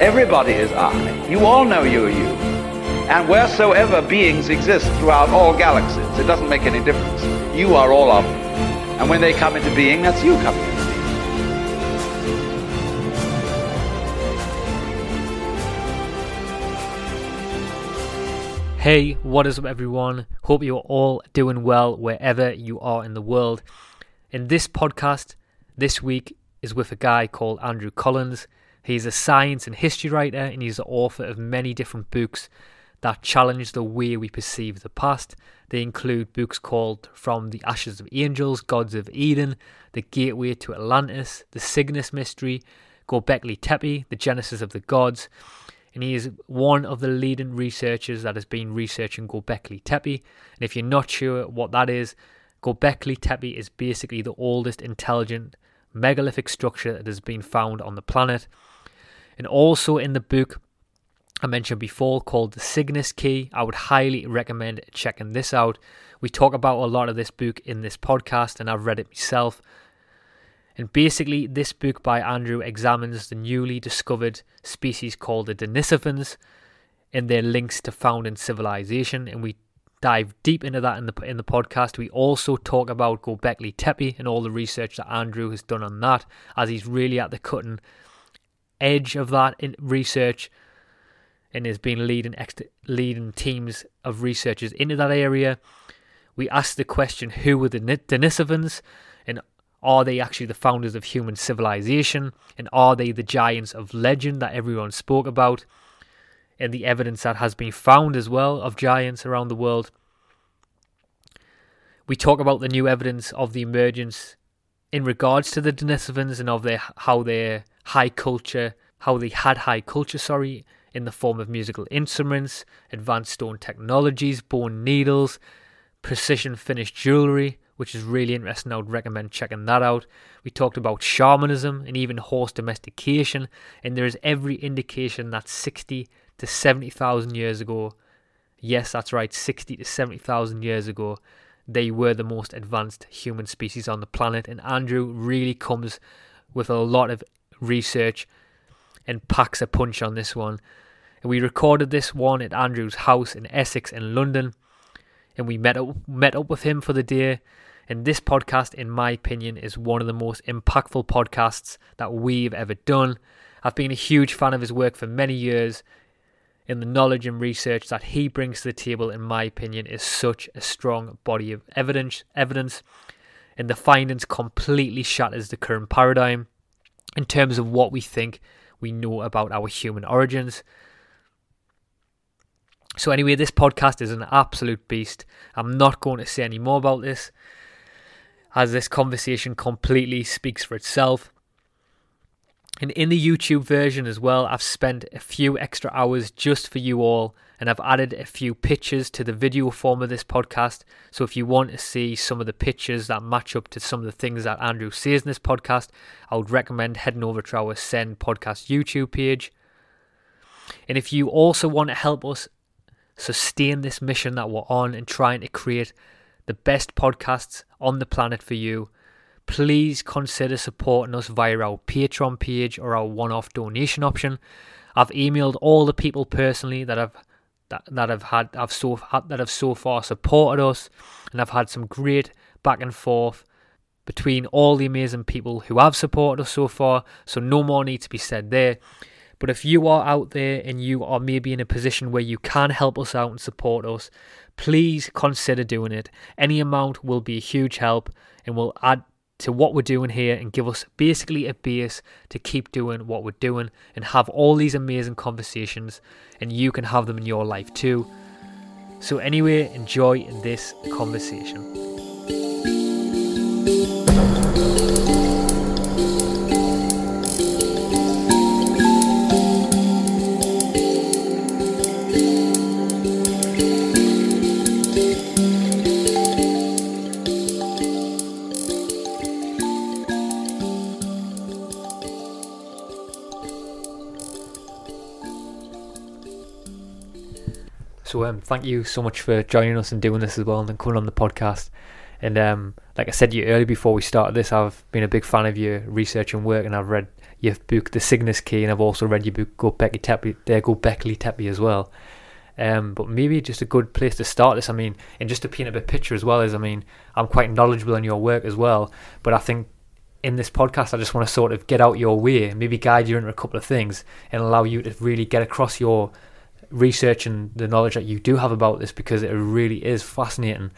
Everybody is I. You all know you're you. And wheresoever beings exist throughout all galaxies, it doesn't make any difference. You are all of them. And when they come into being, that's you coming into being. Hey, what is up, everyone? Hope you're all doing well wherever you are in the world. In this podcast, this week is with a guy called Andrew Collins. He's a science and history writer, and he's the author of many different books that challenge the way we perceive the past. They include books called From the Ashes of Angels, Gods of Eden, The Gateway to Atlantis, The Cygnus Mystery, Gobekli Tepe, The Genesis of the Gods, and he is one of the leading researchers that has been researching Gobekli Tepe. And if you're not sure what that is, Gobekli Tepe is basically the oldest intelligent megalithic structure that has been found on the planet. And also in the book I mentioned before called The Cygnus Key, I would highly recommend checking this out. We talk about a lot of this book in this podcast, and I've read it myself. And basically, this book by Andrew examines the newly discovered species called the Denisovans and their links to founding civilization. And we dive deep into that in the in the podcast. We also talk about Gobekli Tepe and all the research that Andrew has done on that, as he's really at the cutting edge of that in research and has been leading ex- leading teams of researchers into that area. We asked the question, who were the Denisovans? And are they actually the founders of human civilization? And are they the giants of legend that everyone spoke about? And the evidence that has been found as well of giants around the world. We talk about the new evidence of the emergence in regards to the Denisovans and of their how their high culture, how they had high culture, sorry, in the form of musical instruments, advanced stone technologies, bone needles, precision finished jewelry, which is really interesting. I would recommend checking that out. We talked about shamanism and even horse domestication, and there is every indication that 60 to 70,000 years ago, yes, that's right, 60 to 70,000 years ago, they were the most advanced human species on the planet. And Andrew really comes with a lot of research and packs a punch on this one. And we recorded this one at Andrew's house in Essex in London, and we met up met up with him for the day. And this podcast, in my opinion, is one of the most impactful podcasts that we've ever done. I've been a huge fan of his work for many years, and the knowledge and research that he brings to the table, in my opinion, is such a strong body of evidence. Evidence, and the findings completely shatters the current paradigm in terms of what we think we know about our human origins. So, anyway, this podcast is an absolute beast. I'm not going to say any more about this, as this conversation completely speaks for itself. And in the YouTube version as well, I've spent a few extra hours just for you all, and I've added a few pictures to the video form of this podcast. So if you want to see some of the pictures that match up to some of the things that Andrew says in this podcast, I would recommend heading over to our Send Podcast YouTube page. And if you also want to help us sustain this mission that we're on and trying to create the best podcasts on the planet for you, please consider supporting us via our Patreon page or our one-off donation option. I've emailed all the people personally that have that, that have had I've so that have so far supported us, and I've had some great back and forth between all the amazing people who have supported us so far. So no more need to be said there. But if you are out there and you are maybe in a position where you can help us out and support us, please consider doing it. Any amount will be a huge help and will add to what we're doing here and give us basically a base to keep doing what we're doing and have all these amazing conversations and you can have them in your life too. So anyway, enjoy this conversation. Thank you so much for joining us and doing this as well, and coming on the podcast. And um, like I said to you earlier before we started this, I've been a big fan of your research and work, and I've read your book, The Cygnus Key, and I've also read your book, Go Göbekli Tepe, there, Göbekli Tepe as well. Um, but maybe just a good place to start this. I mean, and just to paint a bit picture as well is, I mean, I'm quite knowledgeable in your work as well. But I think in this podcast, I just want to sort of get out your way, maybe guide you into a couple of things, and allow you to really get across your research and the knowledge that you do have about this because it really is fascinating.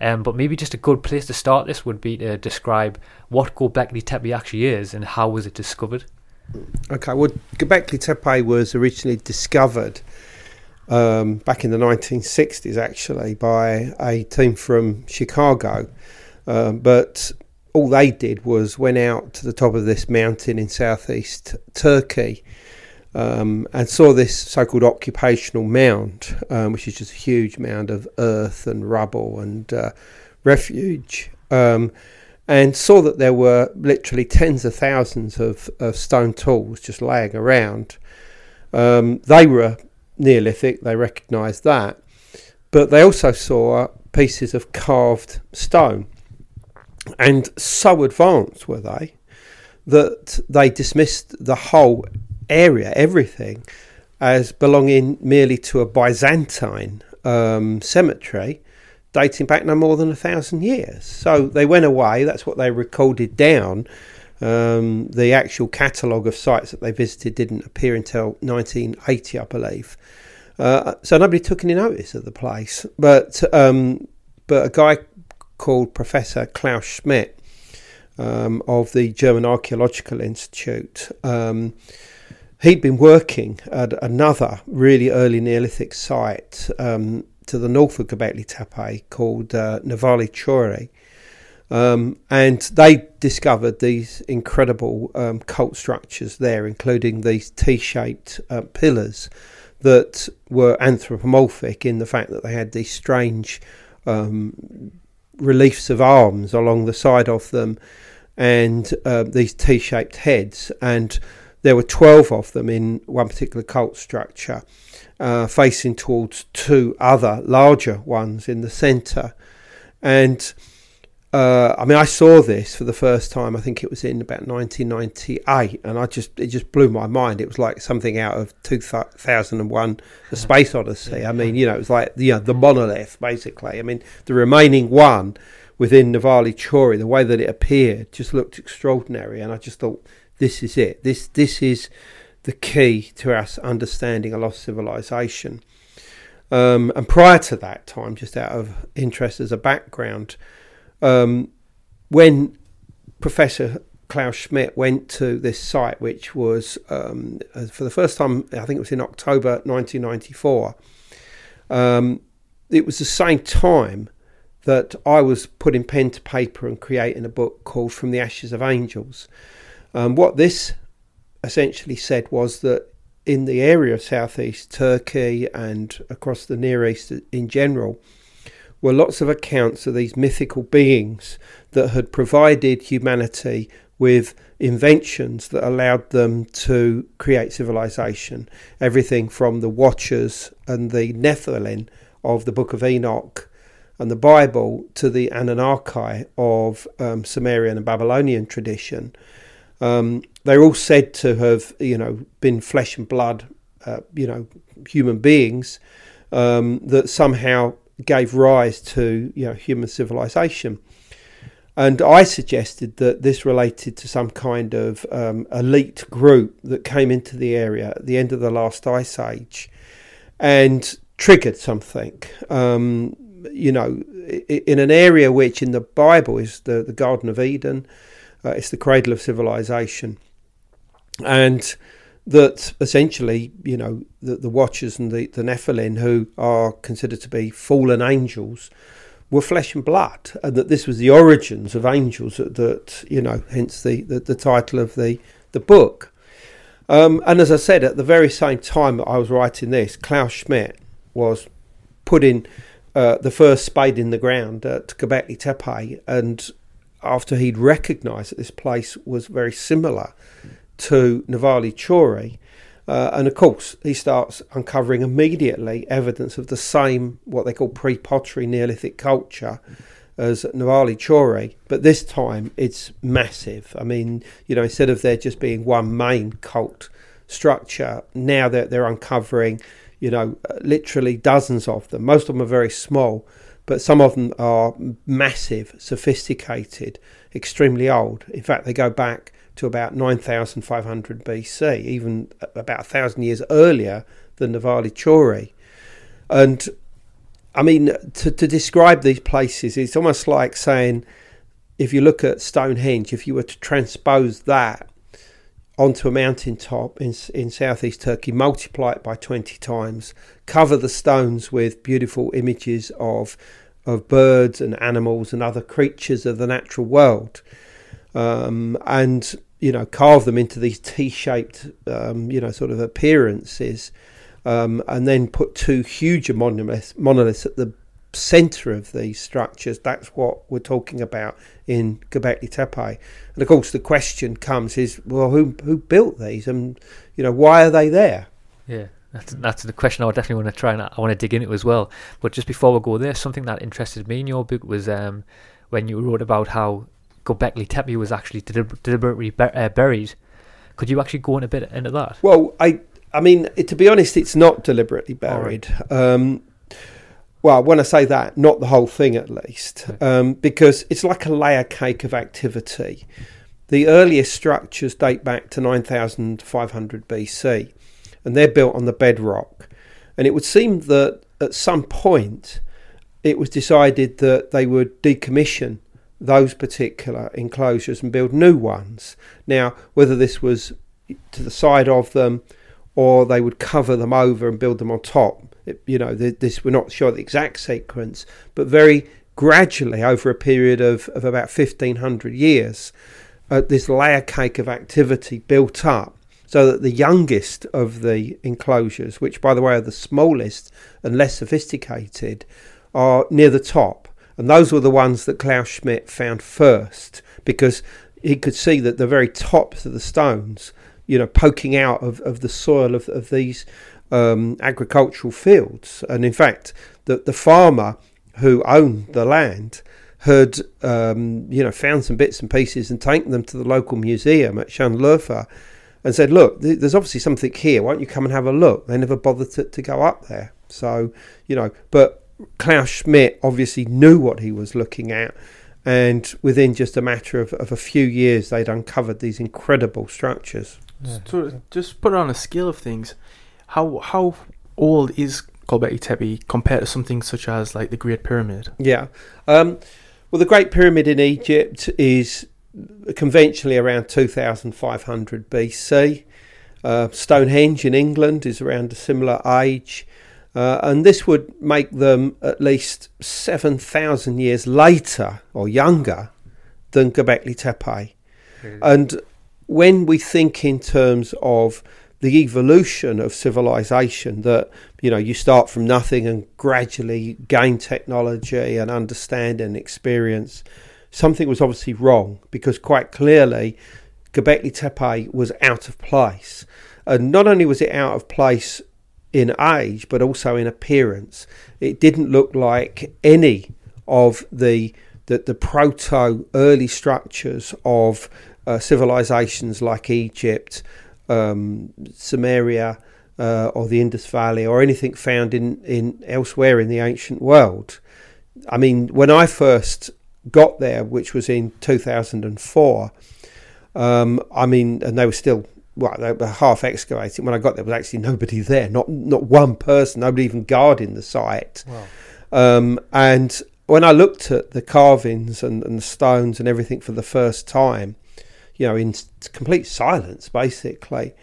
Um, but maybe just a good place to start this would be to describe what Göbekli Tepe actually is and how was it discovered. Okay, well, Göbekli Tepe was originally discovered um, back in the 1960s, actually, by a team from Chicago. Um, but all they did was went out to the top of this mountain in southeast Turkey um, and saw this so-called occupational mound, um, which is just a huge mound of earth and rubble and uh, refuge, um, and saw that there were literally tens of thousands of, of stone tools just laying around. Um, they were Neolithic; they recognised that, but they also saw pieces of carved stone, and so advanced were they that they dismissed the whole area, everything, as belonging merely to a Byzantine um, cemetery dating back no more than a thousand years. So they went away, that's what they recorded down. Um, the actual catalogue of sites that they visited didn't appear until 1980, I believe. Uh, so nobody took any notice of the place. But um, but a guy called Professor Klaus Schmidt um, of the German Archaeological Institute um, he'd been working at another really early Neolithic site um, to the north of Göbekli Tepe called uh, Nevalı Çori. Um, and they discovered these incredible um, cult structures there, including these T shaped uh, pillars that were anthropomorphic in the fact that they had these strange um, reliefs of arms along the side of them and uh, these T shaped heads. And there were 12 of them in one particular cult structure, uh, facing towards two other larger ones in the centre. And uh, I mean, I saw this for the first time. I think it was in about 1998, and I just it just blew my mind. It was like something out of 2001: The Space Odyssey. I mean, you know, it was like you know, the monolith basically. I mean, the remaining one within Nevalı Çori, the way that it appeared, just looked extraordinary, and I just thought this is it. This this is the key to us understanding a lost civilization. Um, and prior to that time, just out of interest as a background, um, when Professor Klaus Schmidt went to this site, which was um, uh, for the first time, I think it was in October 1994. Um, it was the same time that I was putting pen to paper and creating a book called From the Ashes of Angels. Um, what this essentially said was that in the area of southeast Turkey and across the Near East in general, were lots of accounts of these mythical beings that had provided humanity with inventions that allowed them to create civilization. Everything from the Watchers and the Nephilim of the Book of Enoch and the Bible to the Anunnaki of um, Sumerian and Babylonian tradition. Um, they're all said to have, you know, been flesh and blood, uh, you know, human beings um, that somehow gave rise to, you know, human civilization. And I suggested that this related to some kind of um, elite group that came into the area at the end of the last ice age and triggered something. Um, you know, in an area which in the Bible is the, the Garden of Eden, uh, it's the cradle of civilization. And that essentially, you know, the, the Watchers and the, the Nephilim, who are considered to be fallen angels, were flesh and blood, and that this was the origins of angels. That, that you know, hence the, the, the title of the the book. Um, and as I said, at the very same time that I was writing this, Klaus Schmidt was putting uh, the first spade in the ground at Göbekli Tepe, and after he'd recognised that this place was very similar to Nevalı Çori, Uh, and of course, he starts uncovering immediately evidence of the same, what they call pre pottery Neolithic culture as Nevalı Çori, but this time it's massive. I mean, you know, instead of there just being one main cult structure, now they're, they're uncovering, you know, literally dozens of them. Most of them are very small, but some of them are massive, sophisticated, extremely old. In fact, they go back to about 9500 BC, even about a thousand years earlier than Nevalı Çori. And I mean, to, to describe these places, it's almost like saying if you look at Stonehenge, if you were to transpose that onto a mountaintop in, in southeast Turkey, multiply it by 20 times, cover the stones with beautiful images of, of birds and animals and other creatures of the natural world, um, and you know, carve them into these T-shaped, um, you know, sort of appearances um, and then put two huge monoliths, monoliths at the centre of these structures. That's what we're talking about in Göbekli Tepe. And of course, the question comes: is well, who who built these, and you know, why are they there? Yeah. That's, that's the question I definitely want to try and I want to dig into as well. But just before we go there, something that interested me in your book was um, when you wrote about how Göbekli Tepe was actually deliberately uh, buried. Could you actually go in a bit into that? Well, I I mean, it, to be honest, it's not deliberately buried. Right. Um, well, when I say that, not the whole thing at least, um, because it's like a layer cake of activity. The earliest structures date back to 9500 BC, and they're built on the bedrock. And it would seem that at some point it was decided that they would decommission those particular enclosures and build new ones. Now, whether this was to the side of them, or they would cover them over and build them on top. It, you know, this we're not sure the exact sequence, but very gradually over a period of, of about 1500 years, uh, this layer cake of activity built up so that the youngest of the enclosures, which by the way are the smallest and less sophisticated, are near the top. And those were the ones that Klaus Schmidt found first because he could see that the very tops of the stones you know, poking out of, of the soil of, of these um, agricultural fields. And in fact, the, the farmer who owned the land had, um, you know, found some bits and pieces and taken them to the local museum at Şanlıurfa and said, look, th- there's obviously something here. Why don't you come and have a look? They never bothered to, to go up there. So, you know, but Klaus Schmidt obviously knew what he was looking at and within just a matter of, of a few years they'd uncovered these incredible structures. Yeah. So just put it on a scale of things, how how old is Göbekli Tepe compared to something such as like the Great Pyramid? Yeah, um, well, the Great Pyramid in Egypt is conventionally around 2,500 BC. Uh, Stonehenge in England is around a similar age. Uh, and this would make them at least 7,000 years later or younger than Göbekli Tepe. Mm. And when we think in terms of the evolution of civilization that you know you start from nothing and gradually gain technology and understand and experience. Something was obviously wrong because quite clearly Göbekli Tepe was out of place. And not only was it out of place in age but also in appearance. It didn't look like any of the the, the proto early structures of uh, civilizations like Egypt, um, Sumeria, uh, or the Indus Valley, or anything found in, in elsewhere in the ancient world. I mean, when I first got there, which was in 2004, um, I mean, and they were still well, they were half excavating. When I got there, was actually nobody there, not not one person, nobody even guarding the site. Wow. Um, and when I looked at the carvings and, and the stones and everything for the first time, you know, in complete silence, basically.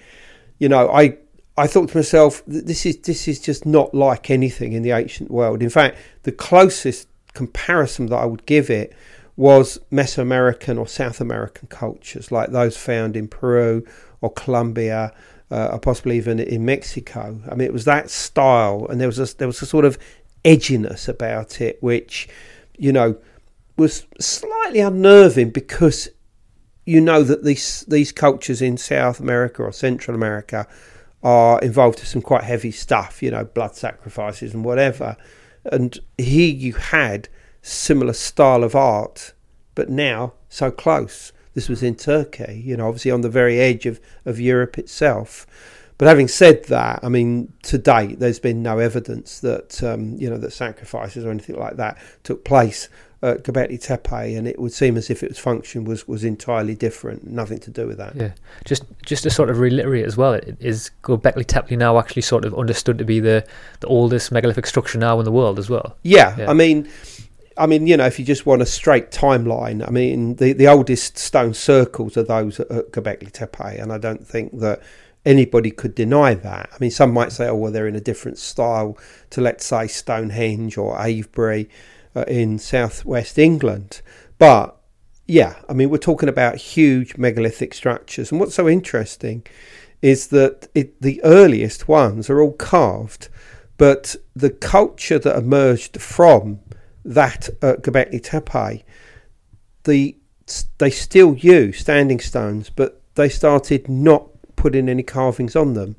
You know, I I thought to myself, this is this is just not like anything in the ancient world. In fact, the closest comparison that I would give it was Mesoamerican or South American cultures, like those found in Peru or Colombia, uh, or possibly even in Mexico. I mean, it was that style, and there was a, there was a sort of edginess about it, which, you know, was slightly unnerving because you know that these these cultures in South America or Central America are involved in some quite heavy stuff, you know, blood sacrifices and whatever. And here you had similar style of art, but now so close. This was in Turkey, you know, obviously on the very edge of, of Europe itself. But having said that, I mean, to date, there's been no evidence that um, you know that sacrifices or anything like that took place at Göbekli Tepe, and it would seem as if its function was was entirely different, nothing to do with that. Yeah, just just to sort of reiterate as well, is Göbekli Tepe now actually sort of understood to be the the oldest megalithic structure now in the world as well? Yeah, yeah. I mean. I mean, you know, if you just want a straight timeline, I mean, the, the oldest stone circles are those at, at Göbekli Tepe, and I don't think that anybody could deny that. I mean, some might say, oh, well, they're in a different style to, let's say, Stonehenge or Avebury uh, in southwest England. But yeah, I mean, we're talking about huge megalithic structures. And what's so interesting is that it, the earliest ones are all carved, but the culture that emerged from that at Göbekli Tepe, the they still use standing stones, but they started not putting any carvings on them.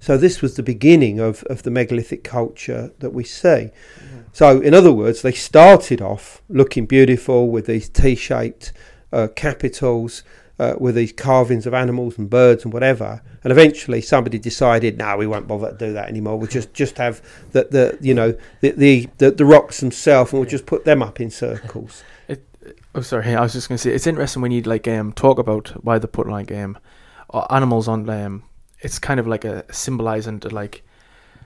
So this was the beginning of, of the megalithic culture that we see. So in other words, they started off looking beautiful with these T-shaped uh, capitals, uh, with these carvings of animals and birds and whatever. And eventually, somebody decided, no, we won't bother to do that anymore. We'll just just have the, the you know the, the the, the rocks themselves, and we'll just put them up in circles. It, oh, sorry. I was just going to say it's interesting when you like um talk about why they put like um animals on um it's kind of like a symbolizing to like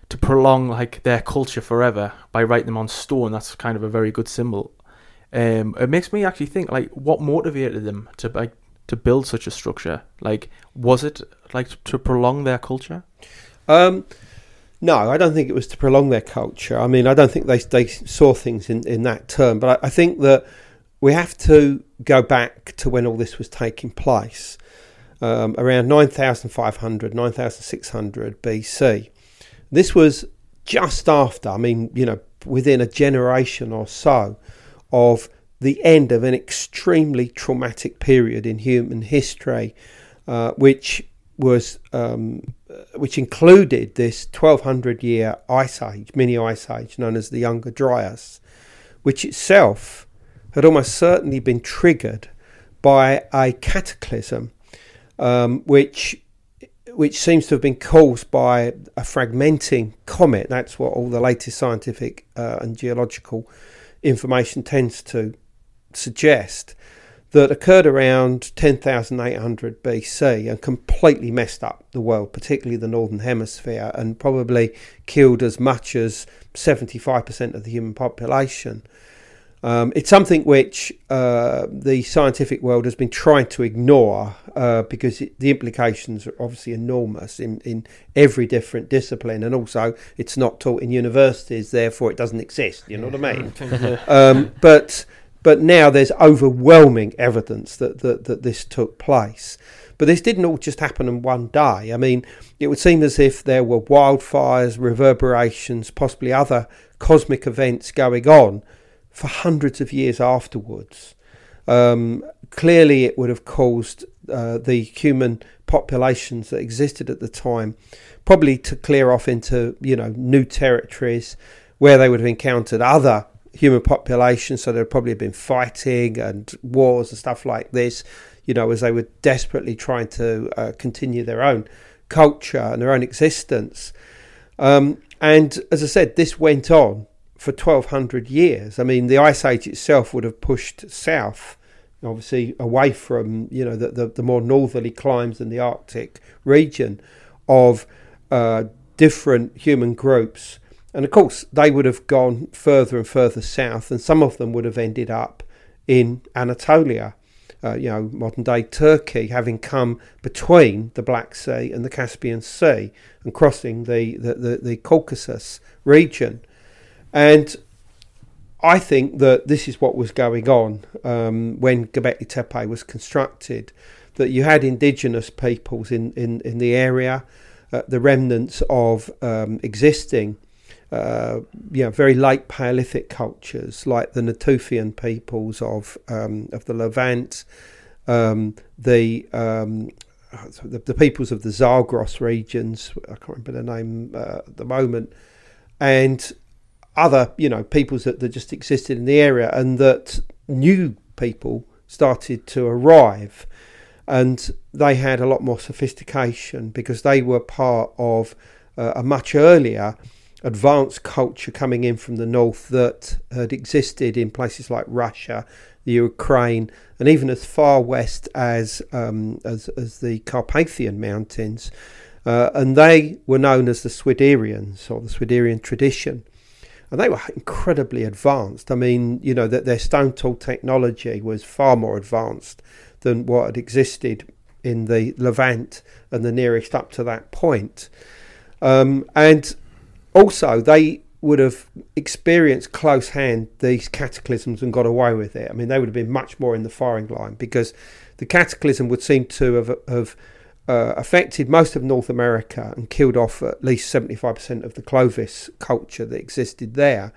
to prolong like their culture forever by writing them on stone. That's kind of a very good symbol. Um, it makes me actually think like what motivated them to like to build such a structure. Like, was it like to prolong their culture? Um, no, I don't think it was to prolong their culture. I mean, I don't think they they saw things in, in that term. But I, I think that we have to go back to when all this was taking place um, around 9,500, 9,600 BC. This was just after, I mean, you know, within a generation or so of the end of an extremely traumatic period in human history, uh, which was um, which included this 1200 year ice age, mini ice age known as the Younger Dryas, which itself had almost certainly been triggered by a cataclysm um, which which seems to have been caused by a fragmenting comet. That's what all the latest scientific uh, and geological information tends to suggest. That occurred around 10,800 BC and completely messed up the world, particularly the northern hemisphere, and probably killed as much as 75% of the human population. Um, it's something which uh, the scientific world has been trying to ignore uh, because it, the implications are obviously enormous in, in every different discipline, and also it's not taught in universities, therefore it doesn't exist. You know what I mean? um, but but now there's overwhelming evidence that, that that this took place. But this didn't all just happen in one day. I mean, it would seem as if there were wildfires, reverberations, possibly other cosmic events going on for hundreds of years afterwards. Um, clearly, it would have caused uh, the human populations that existed at the time probably to clear off into you know new territories where they would have encountered other human populations. So there would probably have been fighting and wars and stuff like this. You know, as they were desperately trying to uh, continue their own culture and their own existence. Um, and as I said, this went on for 1200 years. I mean, the Ice Age itself would have pushed south, obviously away from you know the, the, the more northerly climes in the Arctic region of uh, different human groups. And of course, they would have gone further and further south, and some of them would have ended up in Anatolia, uh, you know, modern day Turkey, having come between the Black Sea and the Caspian Sea and crossing the, the, the, the Caucasus region. And I think that this is what was going on um, when Göbekli Tepe was constructed. That you had indigenous peoples in, in, in the area, uh, the remnants of um, existing, uh, you know, very late Paleolithic cultures like the Natufian peoples of um, of the Levant, um, the um, the, the peoples of the Zagros regions. I can't remember the name uh, at the moment, and other you know peoples that, that just existed in the area, and that new people started to arrive, and they had a lot more sophistication because they were part of uh, a much earlier advanced culture coming in from the north that had existed in places like Russia, the Ukraine, and even as far west as um, as, as the Carpathian Mountains. Uh, and they were known as the Swiderians or the Swiderian tradition. And they were incredibly advanced. I mean, you know, that their stone tool technology was far more advanced than what had existed in the Levant and the Near East up to that point. Um, and also, they would have experienced close hand these cataclysms and got away with it. I mean, they would have been much more in the firing line because the cataclysm would seem to have, have uh, affected most of North America and killed off at least 75% of the Clovis culture that existed there.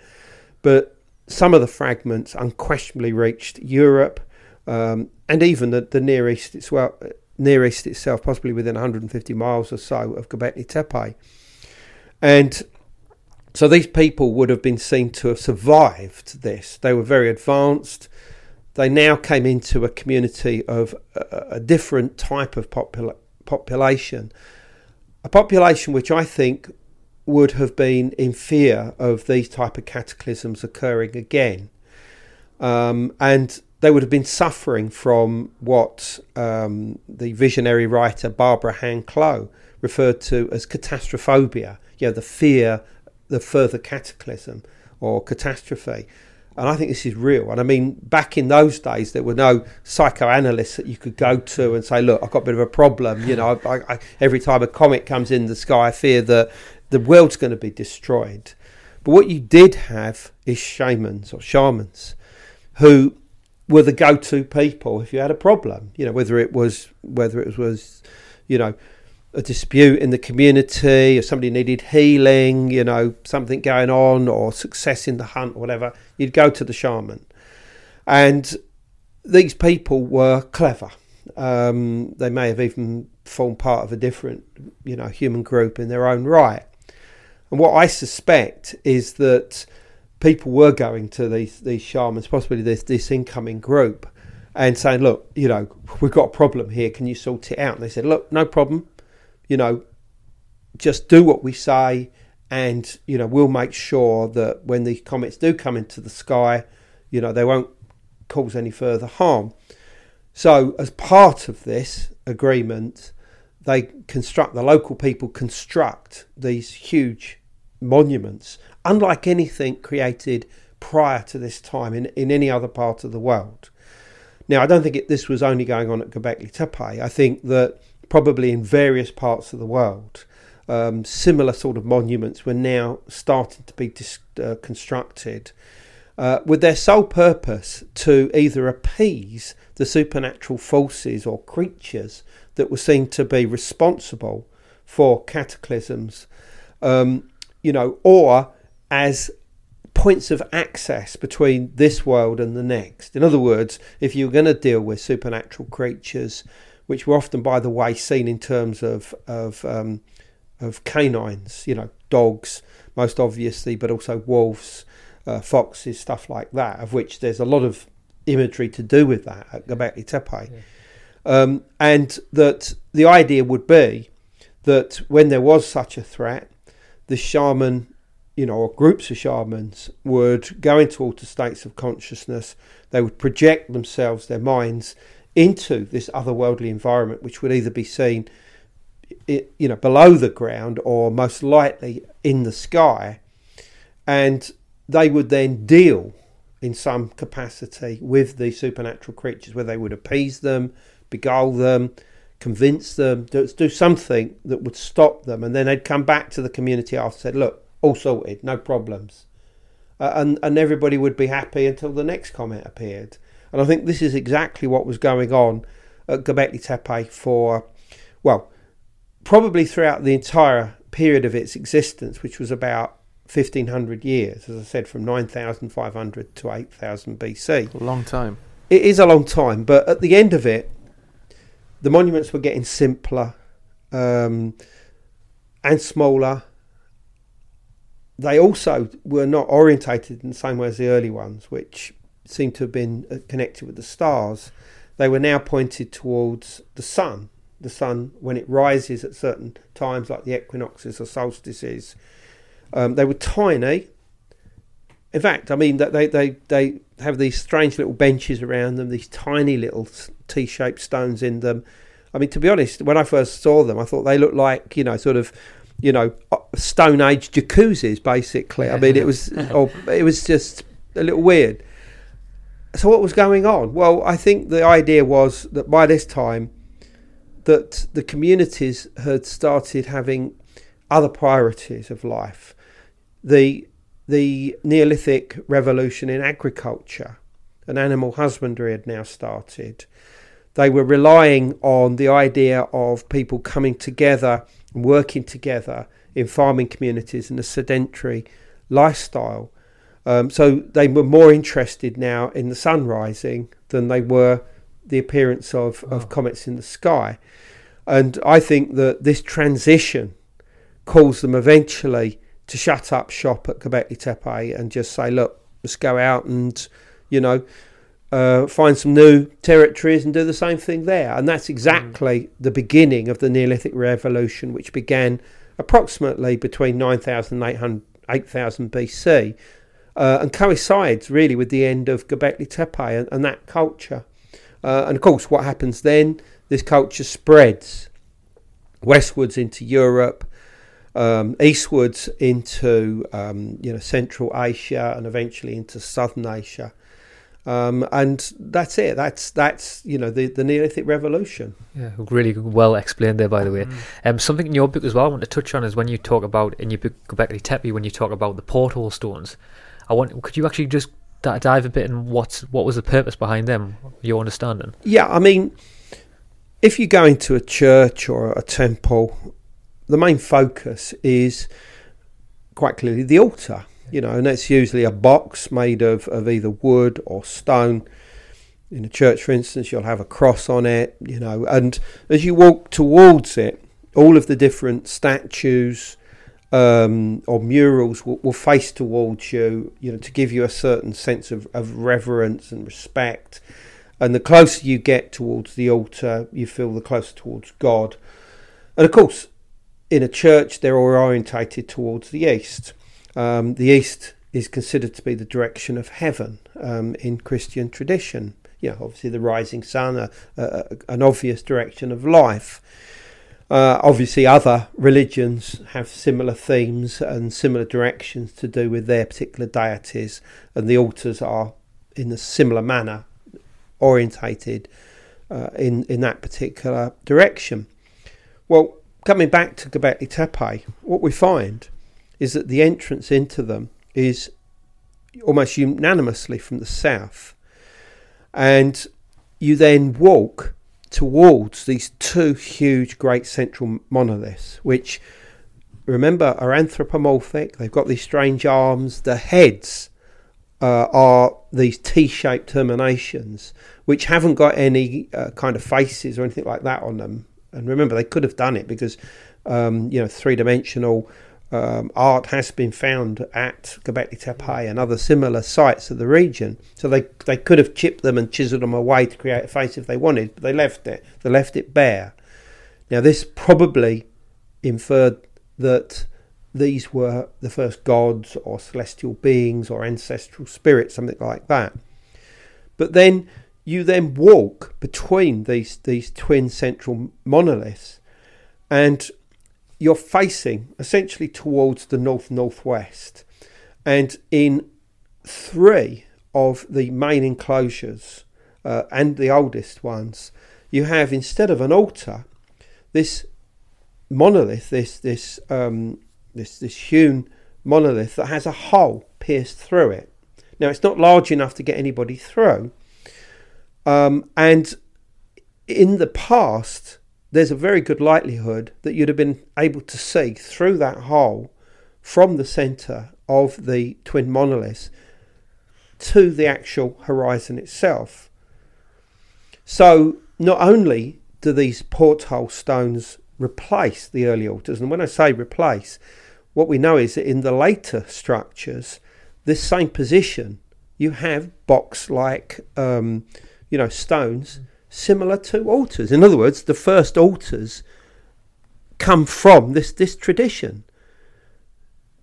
But some of the fragments unquestionably reached Europe um, and even the, the Near East itself, Near East itself, possibly within 150 miles or so of Göbekli Tepe. And so these people would have been seen to have survived this. They were very advanced. They now came into a community of a, a different type of popula- population, a population which I think would have been in fear of these type of cataclysms occurring again, um, and they would have been suffering from what um, the visionary writer Barbara Hand Clow referred to as catastrophobia. You know, the fear the further cataclysm or catastrophe. And I think this is real. And I mean, back in those days, there were no psychoanalysts that you could go to and say, "Look, I've got a bit of a problem." You know, I, I, every time a comet comes in the sky, I fear that the world's going to be destroyed. But what you did have is shamans or shamans, who were the go-to people if you had a problem. You know, whether it was whether it was, you know, a dispute in the community, or somebody needed healing, you know, something going on, or success in the hunt, or whatever, you'd go to the shaman. And these people were clever. Um, they may have even formed part of a different, you know, human group in their own right. And what I suspect is that people were going to these these shamans, possibly this this incoming group, and saying, "Look, you know, we've got a problem here. Can you sort it out?" And they said, "Look, no problem you know, just do what we say, and you know, we'll make sure that when these comets do come into the sky, you know, they won't cause any further harm. So, as part of this agreement, they construct the local people construct these huge monuments, unlike anything created prior to this time in, in any other part of the world. Now, I don't think it, this was only going on at Göbekli Tepe. I think that probably in various parts of the world. Um, similar sort of monuments were now starting to be dis- uh, constructed uh, with their sole purpose to either appease the supernatural forces or creatures that were seen to be responsible for cataclysms, um, you know, or as points of access between this world and the next. In other words, if you're going to deal with supernatural creatures, which were often, by the way, seen in terms of of um, of canines, you know, dogs most obviously, but also wolves, uh, foxes, stuff like that. Of which there's a lot of imagery to do with that at Göbekli Tepe, yeah. um, and that the idea would be that when there was such a threat, the shaman you know, or groups of shamans would go into altered states of consciousness. They would project themselves, their minds, into this otherworldly environment, which would either be seen, you know, below the ground or most likely in the sky, and they would then deal in some capacity with the supernatural creatures, where they would appease them, beguile them, convince them, do, do something that would stop them, and then they'd come back to the community after said, "Look, all sorted, no problems," uh, and and everybody would be happy until the next comet appeared. And I think this is exactly what was going on at Göbekli Tepe for, well, probably throughout the entire period of its existence, which was about 1500 years, as I said, from 9500 to 8000 BC. A long time. It is a long time, but at the end of it, the monuments were getting simpler um, and smaller. They also were not orientated in the same way as the early ones, which seem to have been uh, connected with the stars. They were now pointed towards the sun. The sun, when it rises at certain times, like the equinoxes or solstices, um, they were tiny. In fact, I mean that they, they, they have these strange little benches around them, these tiny little T-shaped stones in them. I mean, to be honest, when I first saw them, I thought they looked like you know, sort of, you know, Stone Age jacuzzis, basically. I mean, it was, or it was just a little weird so what was going on? Well, I think the idea was that by this time, that the communities had started having other priorities of life. The the Neolithic revolution in agriculture and animal husbandry had now started. They were relying on the idea of people coming together and working together in farming communities in a sedentary lifestyle. Um, so they were more interested now in the sun rising than they were the appearance of, oh. of comets in the sky. And I think that this transition caused them eventually to shut up shop at Göbekli Tepe and just say, look, let's go out and, you know, uh, find some new territories and do the same thing there. And that's exactly mm. the beginning of the Neolithic Revolution, which began approximately between 9,800 8,000 BC uh, and coincides really with the end of Göbekli Tepe and, and that culture. Uh, and of course, what happens then? This culture spreads westwards into Europe, um, eastwards into um, you know Central Asia, and eventually into Southern Asia. Um, and that's it. That's that's you know the, the Neolithic Revolution. Yeah, really well explained there. By the way, mm. um, something in your book as well I want to touch on is when you talk about in your book Göbekli Tepe when you talk about the porthole stones. I want. Could you actually just dive a bit in what what was the purpose behind them? Your understanding? Yeah, I mean, if you go into a church or a temple, the main focus is quite clearly the altar. You know, and that's usually a box made of, of either wood or stone. In a church, for instance, you'll have a cross on it, you know, and as you walk towards it, all of the different statues, um, or murals will, will, face towards you, you know, to give you a certain sense of, of reverence and respect. And the closer you get towards the altar, you feel the closer towards God. And of course, in a church, they're all orientated towards the east. Um, the east is considered to be the direction of heaven um, in Christian tradition. Know, obviously the rising sun, a, an obvious direction of life. Uh, obviously, other religions have similar themes and similar directions to do with their particular deities, and the altars are in a similar manner orientated uh, in in that particular direction. Well, coming back to Göbekli Tepe, what we find is that the entrance into them is almost unanimously from the south, and you then walk towards these two huge, great central monoliths, which remember are anthropomorphic. They've got these strange arms. The heads uh, are these T-shaped terminations, which haven't got any uh, kind of faces or anything like that on them. And remember, they could have done it because um, you know three-dimensional um, art has been found at Göbekli Tepe and other similar sites of the region. So they they could have chipped them and chiseled them away to create a face if they wanted, but they left it. They left it bare. Now this probably inferred that these were the first gods or celestial beings or ancestral spirits, something like that. But then you then walk between these these twin central monoliths, and you're facing essentially towards the north northwest. And in three of the main enclosures uh, and the oldest ones, you have instead of an altar, this monolith, this this um, this this hewn monolith that has a hole pierced through it. Now it's not large enough to get anybody through, um, and in the past there's a very good likelihood that you'd have been able to see through that hole from the centre of the twin monoliths to the actual horizon itself. So not only do these porthole stones replace the early altars? And when I say replace, what we know is that in the later structures, this same position, you have box-like, um, you know, stones similar to altars. In other words, the first altars come from this this tradition,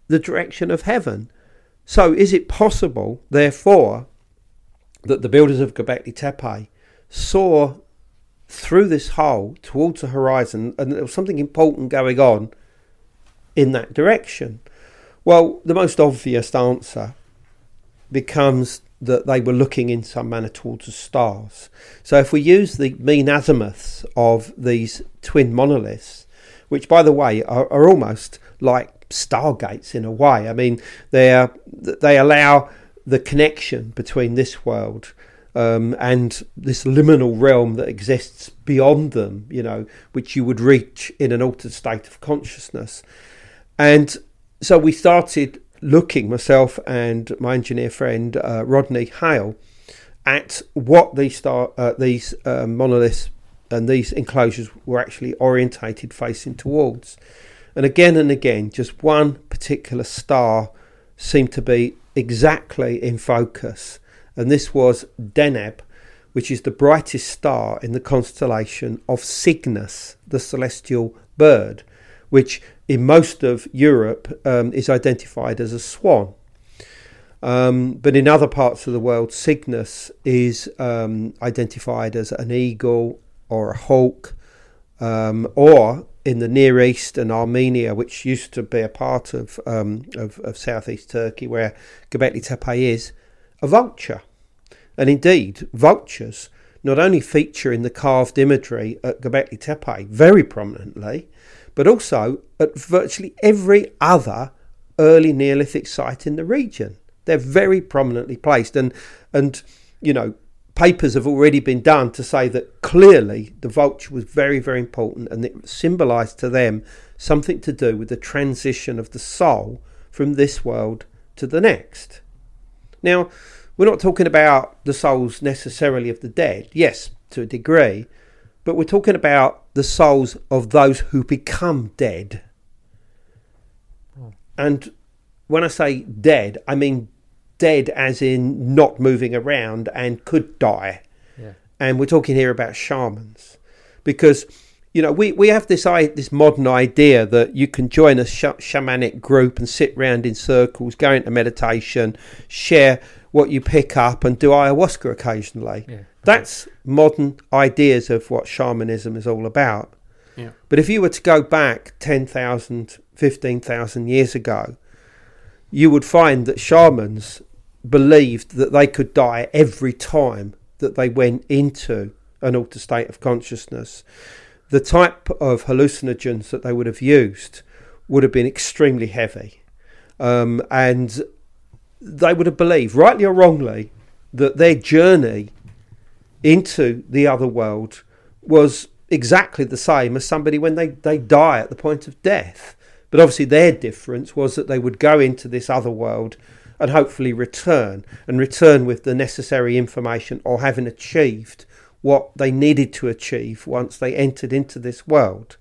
the direction of heaven. So, is it possible, therefore, that the builders of Göbekli Tepe saw through this hole towards the horizon and there was something important going on in that direction? Well, the most obvious answer becomes that they were looking in some manner towards the stars. So if we use the mean azimuths of these twin monoliths, which by the way are, are almost like stargates in a way. I mean, they they allow the connection between this world um, and this liminal realm that exists beyond them, you know, which you would reach in an altered state of consciousness. And so we started looking, myself and my engineer friend uh, Rodney Hale, at what these star, uh, these uh, monoliths and these enclosures were actually orientated facing towards. And again and again, just one particular star seemed to be exactly in focus. And this was Deneb, which is the brightest star in the constellation of Cygnus, the celestial bird, which in most of Europe um, is identified as a swan. Um, but in other parts of the world, Cygnus is um, identified as an eagle or a hawk, um, or in the Near East and Armenia, which used to be a part of, um, of, of southeast Turkey, where Göbekli Tepe is, a vulture. And indeed, vultures not only feature in the carved imagery at Göbekli Tepe very prominently, but also at virtually every other early Neolithic site in the region. They're very prominently placed, and and you know papers have already been done to say that clearly the vulture was very very important, and it symbolised to them something to do with the transition of the soul from this world to the next. Now, we're not talking about the souls necessarily of the dead. Yes, to a degree, but we're talking about the souls of those who become dead. Oh. And when I say dead, I mean dead as in not moving around and could die. Yeah. And we're talking here about shamans. Because, you know, we, we have this this modern idea that you can join a sh- shamanic group and sit round in circles, go into meditation, share what you pick up, and do ayahuasca occasionally. Yeah. That's modern ideas of what shamanism is all about. Yeah. But if you were to go back 10,000, 15,000 years ago, you would find that shamans believed that they could die every time that they went into an altered state of consciousness. The type of hallucinogens that they would have used would have been extremely heavy. Um, and they would have believed, rightly or wrongly, that their journey into the other world was exactly the same as somebody when they, they die at the point of death. But obviously, their difference was that they would go into this other world and hopefully return and return with the necessary information or having achieved what they needed to achieve once they entered into this world.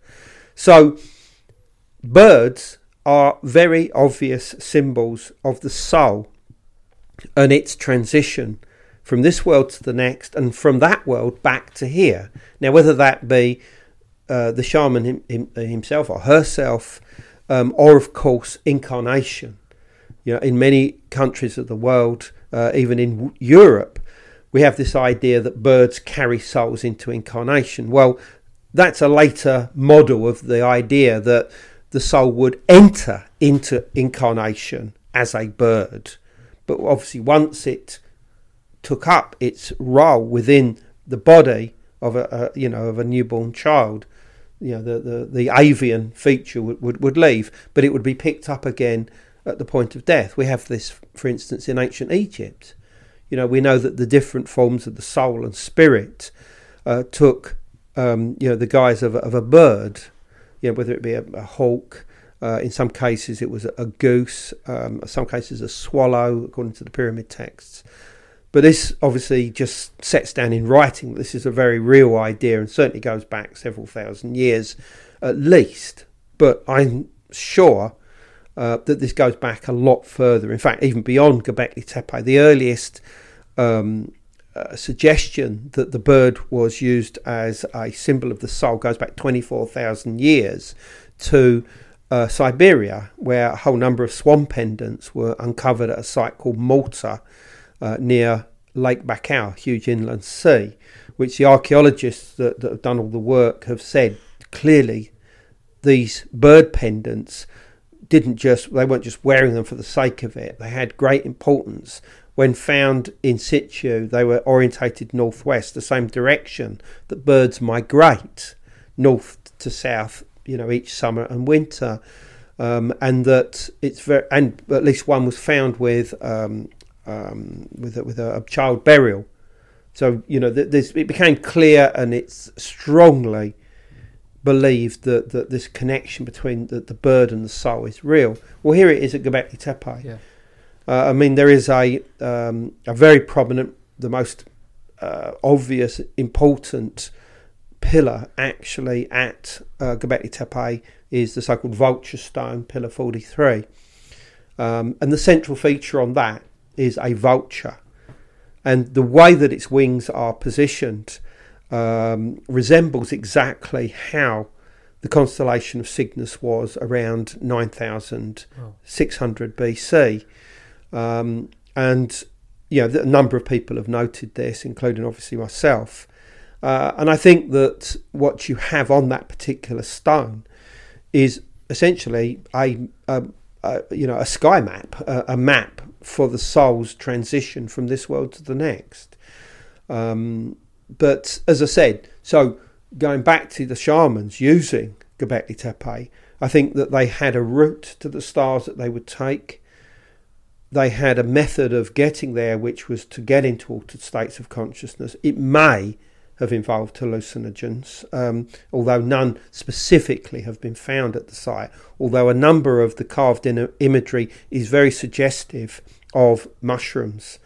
So, birds are very obvious symbols of the soul and its transition from this world to the next, and from that world back to here. Now, whether that be uh, the shaman him, him, himself or herself, um, or of course incarnation. You know, in many countries of the world, uh, even in Europe, we have this idea that birds carry souls into incarnation. Well, that's a later model of the idea that the soul would enter into incarnation as a bird. But obviously, once it took up its role within the body of a, a you know of a newborn child, you know the, the, the avian feature would, would, would leave, but it would be picked up again at the point of death. We have this, for instance, in ancient Egypt. You know, we know that the different forms of the soul and spirit uh, took, um, you know, the guise of, of a bird, you know, whether it be a, a hawk, uh, in some cases it was a, goose, um, some cases a swallow, according to the pyramid texts. But this obviously just sets down in writing that this is a very real idea and certainly goes back several thousand years at least. But I'm sure uh, that this goes back a lot further. In fact, even beyond Göbekli Tepe, the earliest um, uh, suggestion that the bird was used as a symbol of the soul goes back 24,000 years to uh, Siberia, where a whole number of swan pendants were uncovered at a site called Malta uh, near Lake Baikal, huge inland sea, which the archaeologists that, that have done all the work have said clearly these bird pendants didn't just they weren't just wearing them for the sake of it. They had great importance. When found in situ they were orientated northwest the same direction that birds migrate north to south you know each summer and winter um, and that it's very and at least one was found with um, um, with a, with a, a, child burial so you know this it became clear and it's strongly believed that, that this connection between the, the bird and the soul is real. Well, here it is at Göbekli Tepe. Yeah. Uh, I mean, there is a um, a very prominent, the most uh, obvious, important pillar actually at uh, Göbekli Tepe is the so-called vulture stone, pillar 43. Um, and the central feature on that is a vulture. And the way that its wings are positioned um, resembles exactly how the constellation of Cygnus was around 9600 BC. Um, and you know, a number of people have noted this, including obviously myself. Uh, and I think that what you have on that particular stone is essentially a, a, a you know a sky map, a, a, map for the soul's transition from this world to the next. Um, but as I said, so going back to the shamans using Göbekli Tepe, I think that they had a route to the stars that they would take. They had a method of getting there, which was to get into altered states of consciousness. It may have involved hallucinogens, um, although none specifically have been found at the site. Although a number of the carved imagery is very suggestive of mushrooms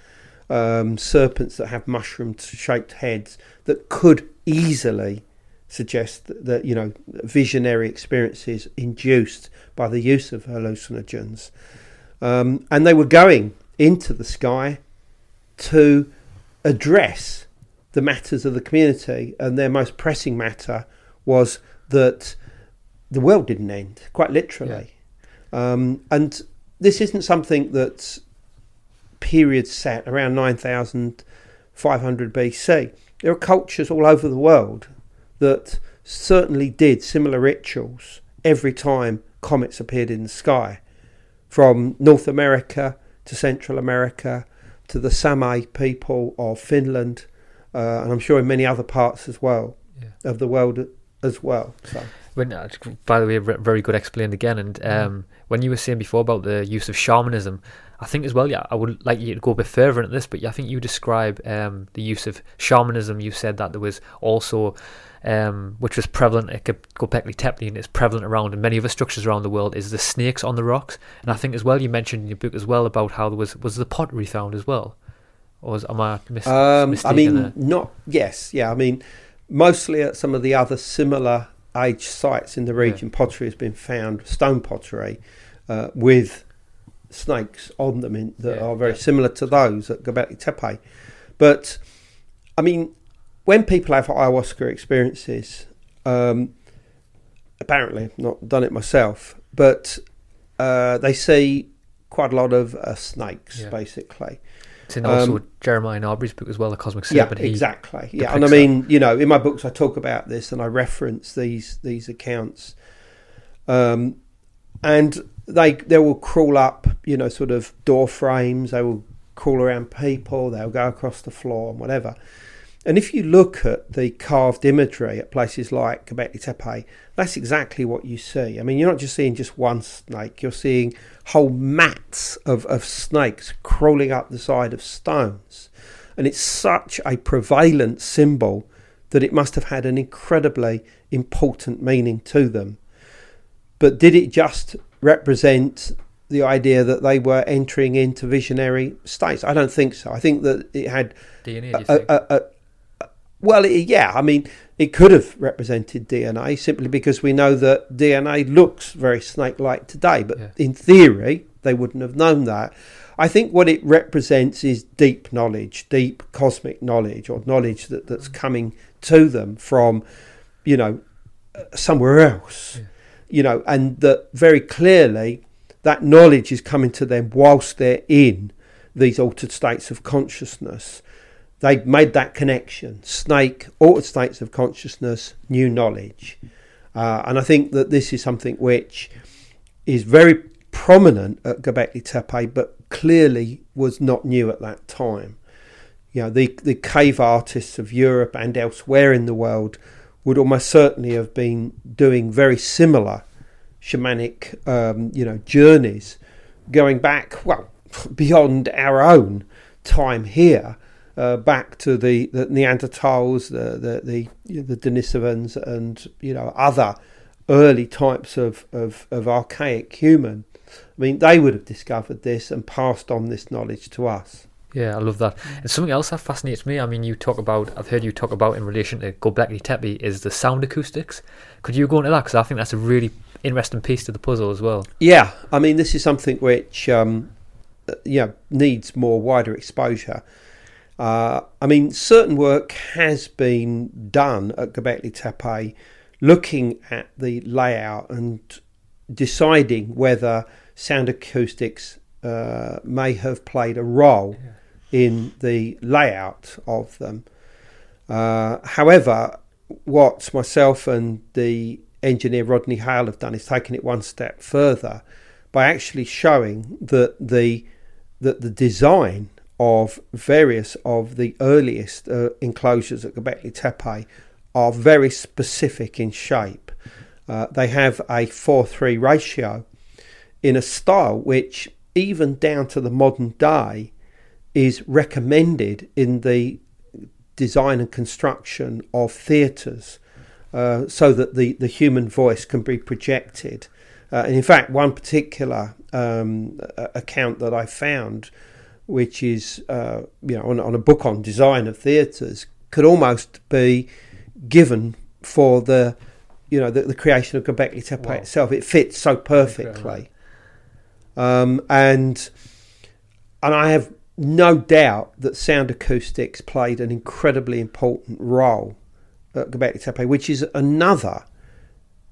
um, serpents that have mushroom shaped heads that could easily suggest that, that, you know visionary experiences induced by the use of hallucinogens um, and they were going into the sky to address the matters of the community and their most pressing matter was that the world didn't end quite literally yeah. um, and this isn't something that period set around 9500 BC. There are cultures all over the world that certainly did similar rituals every time comets appeared in the sky, from North America to Central America to the Sami people of Finland, uh, and I'm sure in many other parts as well yeah. of the world as well. So. When, uh, by the way, very good explained again. And um, when you were saying before about the use of shamanism, I think as well, yeah, I would like you to go a bit further into this, but yeah, I think you describe um, the use of shamanism. You said that there was also, um, which was prevalent at Göbekli Tepe and it's prevalent around in many other structures around the world, is the snakes on the rocks. And I think as well, you mentioned in your book as well about how there was was the pottery found as well. Or was, am I mis- um, I mean, there? not yes, yeah. I mean, mostly at some of the other similar age sites in the region, yeah. pottery has been found, stone pottery, uh, with snakes on them in, that yeah, are very yeah. similar to those at Göbekli Tepe. But I mean, when people have ayahuasca experiences, um, apparently not done it myself, but uh, they see quite a lot of uh, snakes basically. It's in also um, Jeremiah Narby's book as well, The Cosmic Serpent. Yeah, exactly. Yeah, and I mean, you know, in my books I talk about this and I reference these these accounts. Um, and they they will crawl up, you know, sort of door frames. They will crawl around people. They'll go across the floor and whatever. And if you look at the carved imagery at places like Göbekli Tepe, that's exactly what you see. I mean, you're not just seeing just one snake, you're seeing whole mats of, of snakes crawling up the side of stones. And it's such a prevalent symbol that it must have had an incredibly important meaning to them. But did it just represent the idea that they were entering into visionary states. I don't think so. I think that it had DNA. Do you a, think? a, a, a- well, it, yeah. I mean, it could have represented DNA simply because we know that DNA looks very snake-like today. But Yeah. in theory, they wouldn't have known that. I think what it represents is deep knowledge, deep cosmic knowledge, or knowledge that, that's mm. coming to them from, you know, somewhere else. You know, and that very clearly that knowledge is coming to them whilst they're in these altered states of consciousness. They made that connection. Snake, altered states of consciousness, new knowledge. Uh, and I think that this is something which is very prominent at Göbekli Tepe, but clearly was not new at that time. You know, the, the cave artists of Europe and elsewhere in the world would almost certainly have been doing very similar shamanic, um, you know, journeys, going back well beyond our own time here, uh, back to the, the Neanderthals, the the the, you know, the Denisovans, and you know other early types of, of, of archaic human. I mean, they would have discovered this and passed on this knowledge to us. Yeah, I love that. And something else that fascinates me, I mean, you talk about, I've heard you talk about in relation to Göbekli Tepe, is the sound acoustics. Could you go into that? Because I think that's a really interesting piece to the puzzle as well. Yeah, I mean, this is something which, um, uh, yeah, needs more wider exposure. Uh, I mean, certain work has been done at Göbekli Tepe, looking at the layout and deciding whether sound acoustics uh, may have played a role in the layout of them. Uh, however, what myself and the engineer Rodney Hale have done is taken it one step further by actually showing that the that the design of various of the earliest uh, enclosures at Göbekli Tepe are very specific in shape. Uh, they have a 4-3 ratio in a style which even down to the modern day is recommended in the design and construction of theatres uh, so that the, the human voice can be projected. Uh, and in fact, one particular um, account that I found, which is uh, you know on, on a book on design of theatres, could almost be given for the you know the, the creation of Göbekli Tepe Wow. itself. It fits so perfectly, um, and and I have no doubt that sound acoustics played an incredibly important role at Göbekli Tepe, which is another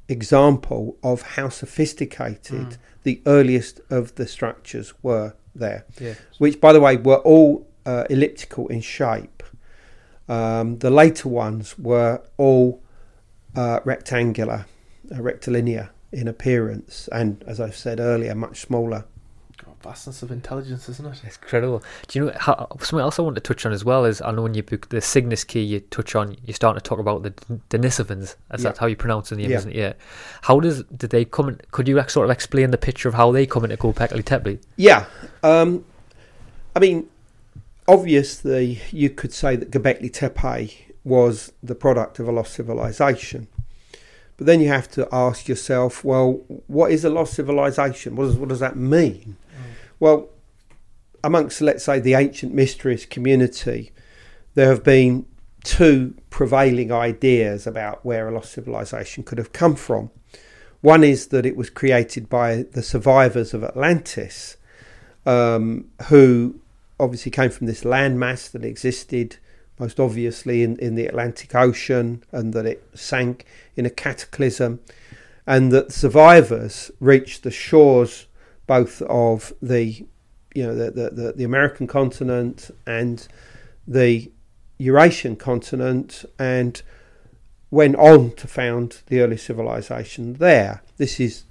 example of how sophisticated the earliest of the structures were there, Yeah. which, by the way, were all uh, elliptical in shape. Um, the later ones were all uh, rectangular, uh, rectilinear in appearance, and as I said earlier, much smaller. Vastness of intelligence, isn't it? It's incredible. Do you know how, something else I want to touch on as well is I know in your book the Cygnus key you touch on you're starting to talk about the Denisovans as Yeah. that's how you pronounce the name, Yeah. isn't it? Yeah. How does did they come? In, could you sort of explain the picture of how they come into Göbekli Tepe? Yeah, um, I mean, obviously, you could say that Göbekli Tepe was the product of a lost civilization. But then you have to ask yourself, well, what is a lost civilization? What does, what does that mean? Well, amongst, let's say, the ancient mysteries community, there have been two prevailing ideas about where a lost civilization could have come from. One is that it was created by the survivors of Atlantis, um, who obviously came from this landmass that existed most obviously in, in the Atlantic Ocean and that it sank in a cataclysm, and that survivors reached the shores both of the you know the, the, the, American continent and the Eurasian continent and went on to found the early civilization there. This is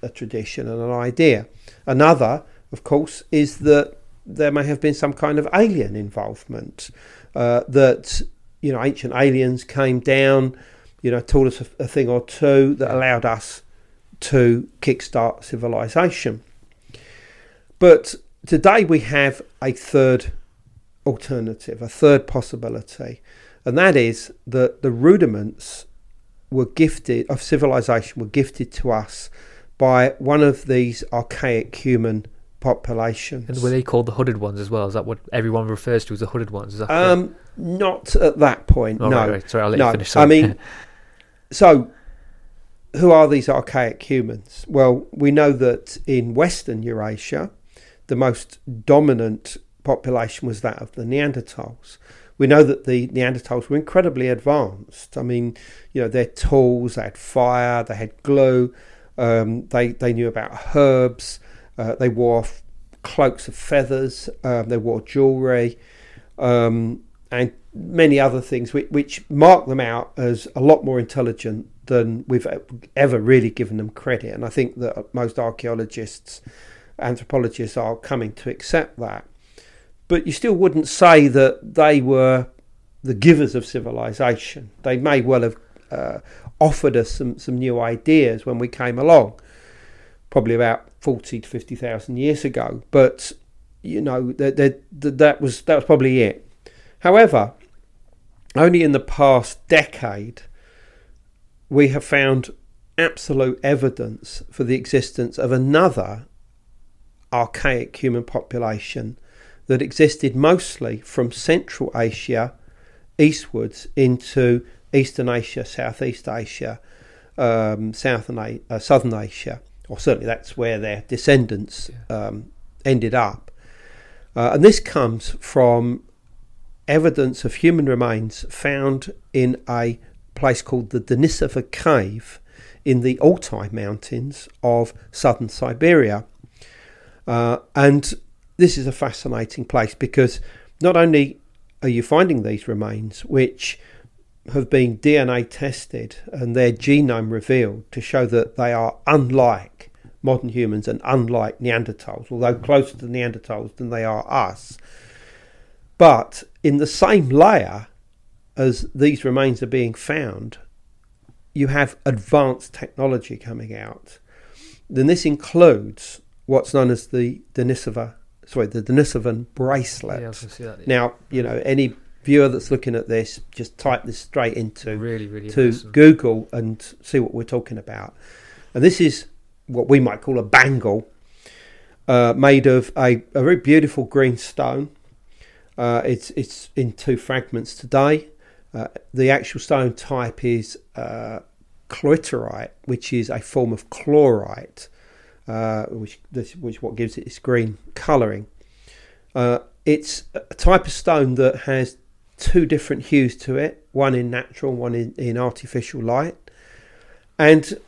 a tradition and an idea. Another, of course, is that there may have been some kind of alien involvement. Uh, that you know, ancient aliens came down, you know, taught us a, a thing or two that allowed us to kickstart civilization. But today we have a third alternative, a third possibility, and that is that the rudiments were gifted of civilization were gifted to us by one of these archaic human populations. And were they called the hooded ones as well? Is that what everyone refers to as the hooded ones? Um, not at that point. Oh, no. right, right. Sorry, I'll let no. you finish. I mean, so who are these archaic humans? Well, we know that in Western Eurasia, the most dominant population was that of the Neanderthals. We know that the Neanderthals were incredibly advanced. I mean, you know, their tools, they had fire, they had glue, um, they, they knew about herbs, uh, they wore f- cloaks of feathers, um, they wore jewellery, um, and many other things which, which mark them out as a lot more intelligent than we've ever really given them credit. And I think that most archaeologists, anthropologists are coming to accept that. But you still wouldn't say that they were the givers of civilization. They may well have uh, offered us some, some new ideas when we came along, probably about 40 to 50,000 years ago. But, you know, that, that, was, that was probably it. However, only in the past decade, we have found absolute evidence for the existence of another archaic human population that existed mostly from Central Asia eastwards into Eastern Asia, Southeast Asia, um, Southern A- uh, Southern Asia, or certainly that's where their descendants um, ended up. Uh, and this comes from evidence of human remains found in a place called the Denisova Cave in the Altai Mountains of southern Siberia. Uh, and this is a fascinating place because not only are you finding these remains, which have been DNA tested and their genome revealed to show that they are unlike modern humans and unlike Neanderthals, although closer to Neanderthals than they are us. But in the same layer as these remains are being found, you have advanced technology coming out. Then this includes what's known as the Denisova, sorry, the Denisovan bracelet. Yeah, gonna say. Now, you know, any viewer that's looking at this, just type this straight into really, really to awesome. Google and see what we're talking about. And this is what we might call a bangle, uh, made of a, a very beautiful green stone. Uh, it's it's in two fragments today. Uh, the actual stone type is uh, which is a form of chlorite, uh, which this, which what gives it its green colouring. Uh, it's a type of stone that has two different hues to it, one in natural, one in, in artificial light. And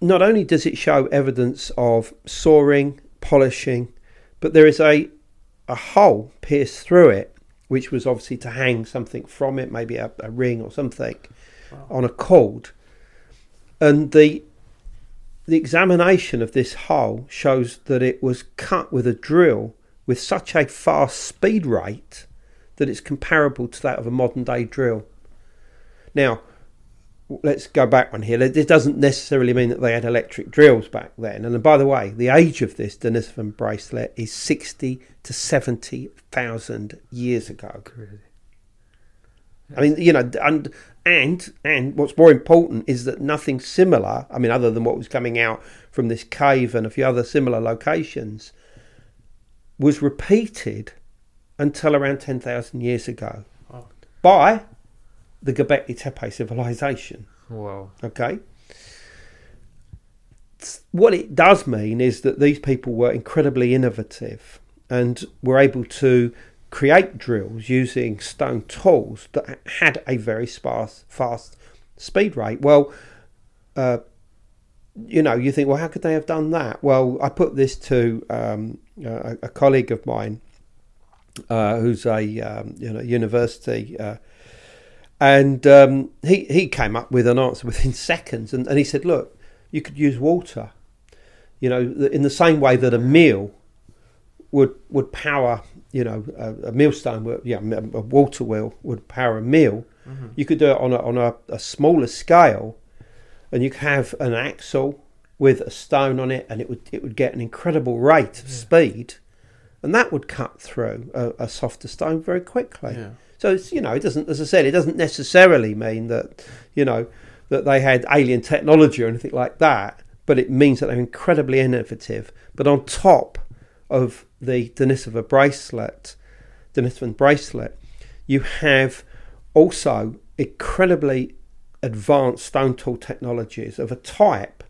not only does it show evidence of sawing, polishing, but there is a, a hole pierced through it, which was obviously to hang something from it, maybe a, a ring or something, on a cord. And the the examination of this hole shows that it was cut with a drill with such a fast speed rate that it's comparable to that of a modern day drill. Now, let's go back one here. This doesn't necessarily mean that they had electric drills back then. And by the way, the age of this Denisovan bracelet is 60 to 70,000 years ago. I mean, you know, and and and what's more important is that nothing similar. I mean, other than what was coming out from this cave and a few other similar locations, was repeated until around ten thousand years ago Wow. by the Göbekli Tepe civilization. Wow. Okay. What it does mean is that these people were incredibly innovative and were able to create drills using stone tools that had a very sparse, fast speed rate. Well, uh, you know, you think, well, how could they have done that? Well, I put this to um, a, a colleague of mine uh, who's a um, you know university. Uh, and um, he he came up with an answer within seconds, and, and he said, "Look, you could use water, you know, in the same way that a mill would would power, you know, a, a yeah, a water wheel would power a mill. You could do it on a on a, a smaller scale, and you could have an axle with a stone on it, and it would it would get an incredible rate of speed, and that would cut through a, a softer stone very quickly. Yeah. So it's you know it doesn't as I said it doesn't necessarily mean that you know that they had alien technology or anything like that, but it means that they're incredibly innovative. But on top of the Denisova bracelet, Denisovan bracelet, you have also incredibly advanced stone tool technologies of a type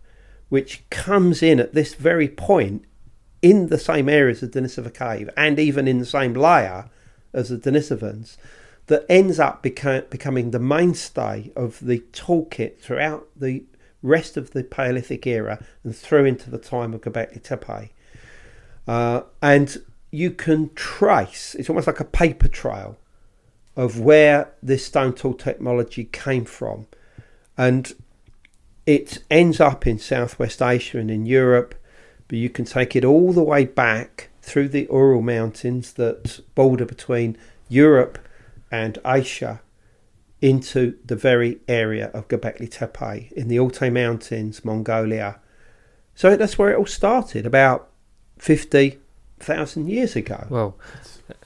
which comes in at this very point in the same areas of Denisova cave and even in the same layer as the Denisovans that ends up beca- becoming the mainstay of the toolkit throughout the rest of the Paleolithic era and through into the time of Göbekli Tepe. Uh, and you can trace, it's almost like a paper trail of where this stone tool technology came from. And it ends up in Southwest Asia and in Europe, but you can take it all the way back through the Ural Mountains that border between Europe and Asia into the very area of Göbekli Tepe in the Altai Mountains, Mongolia. So that's where it all started, about 50,000 years ago. Well,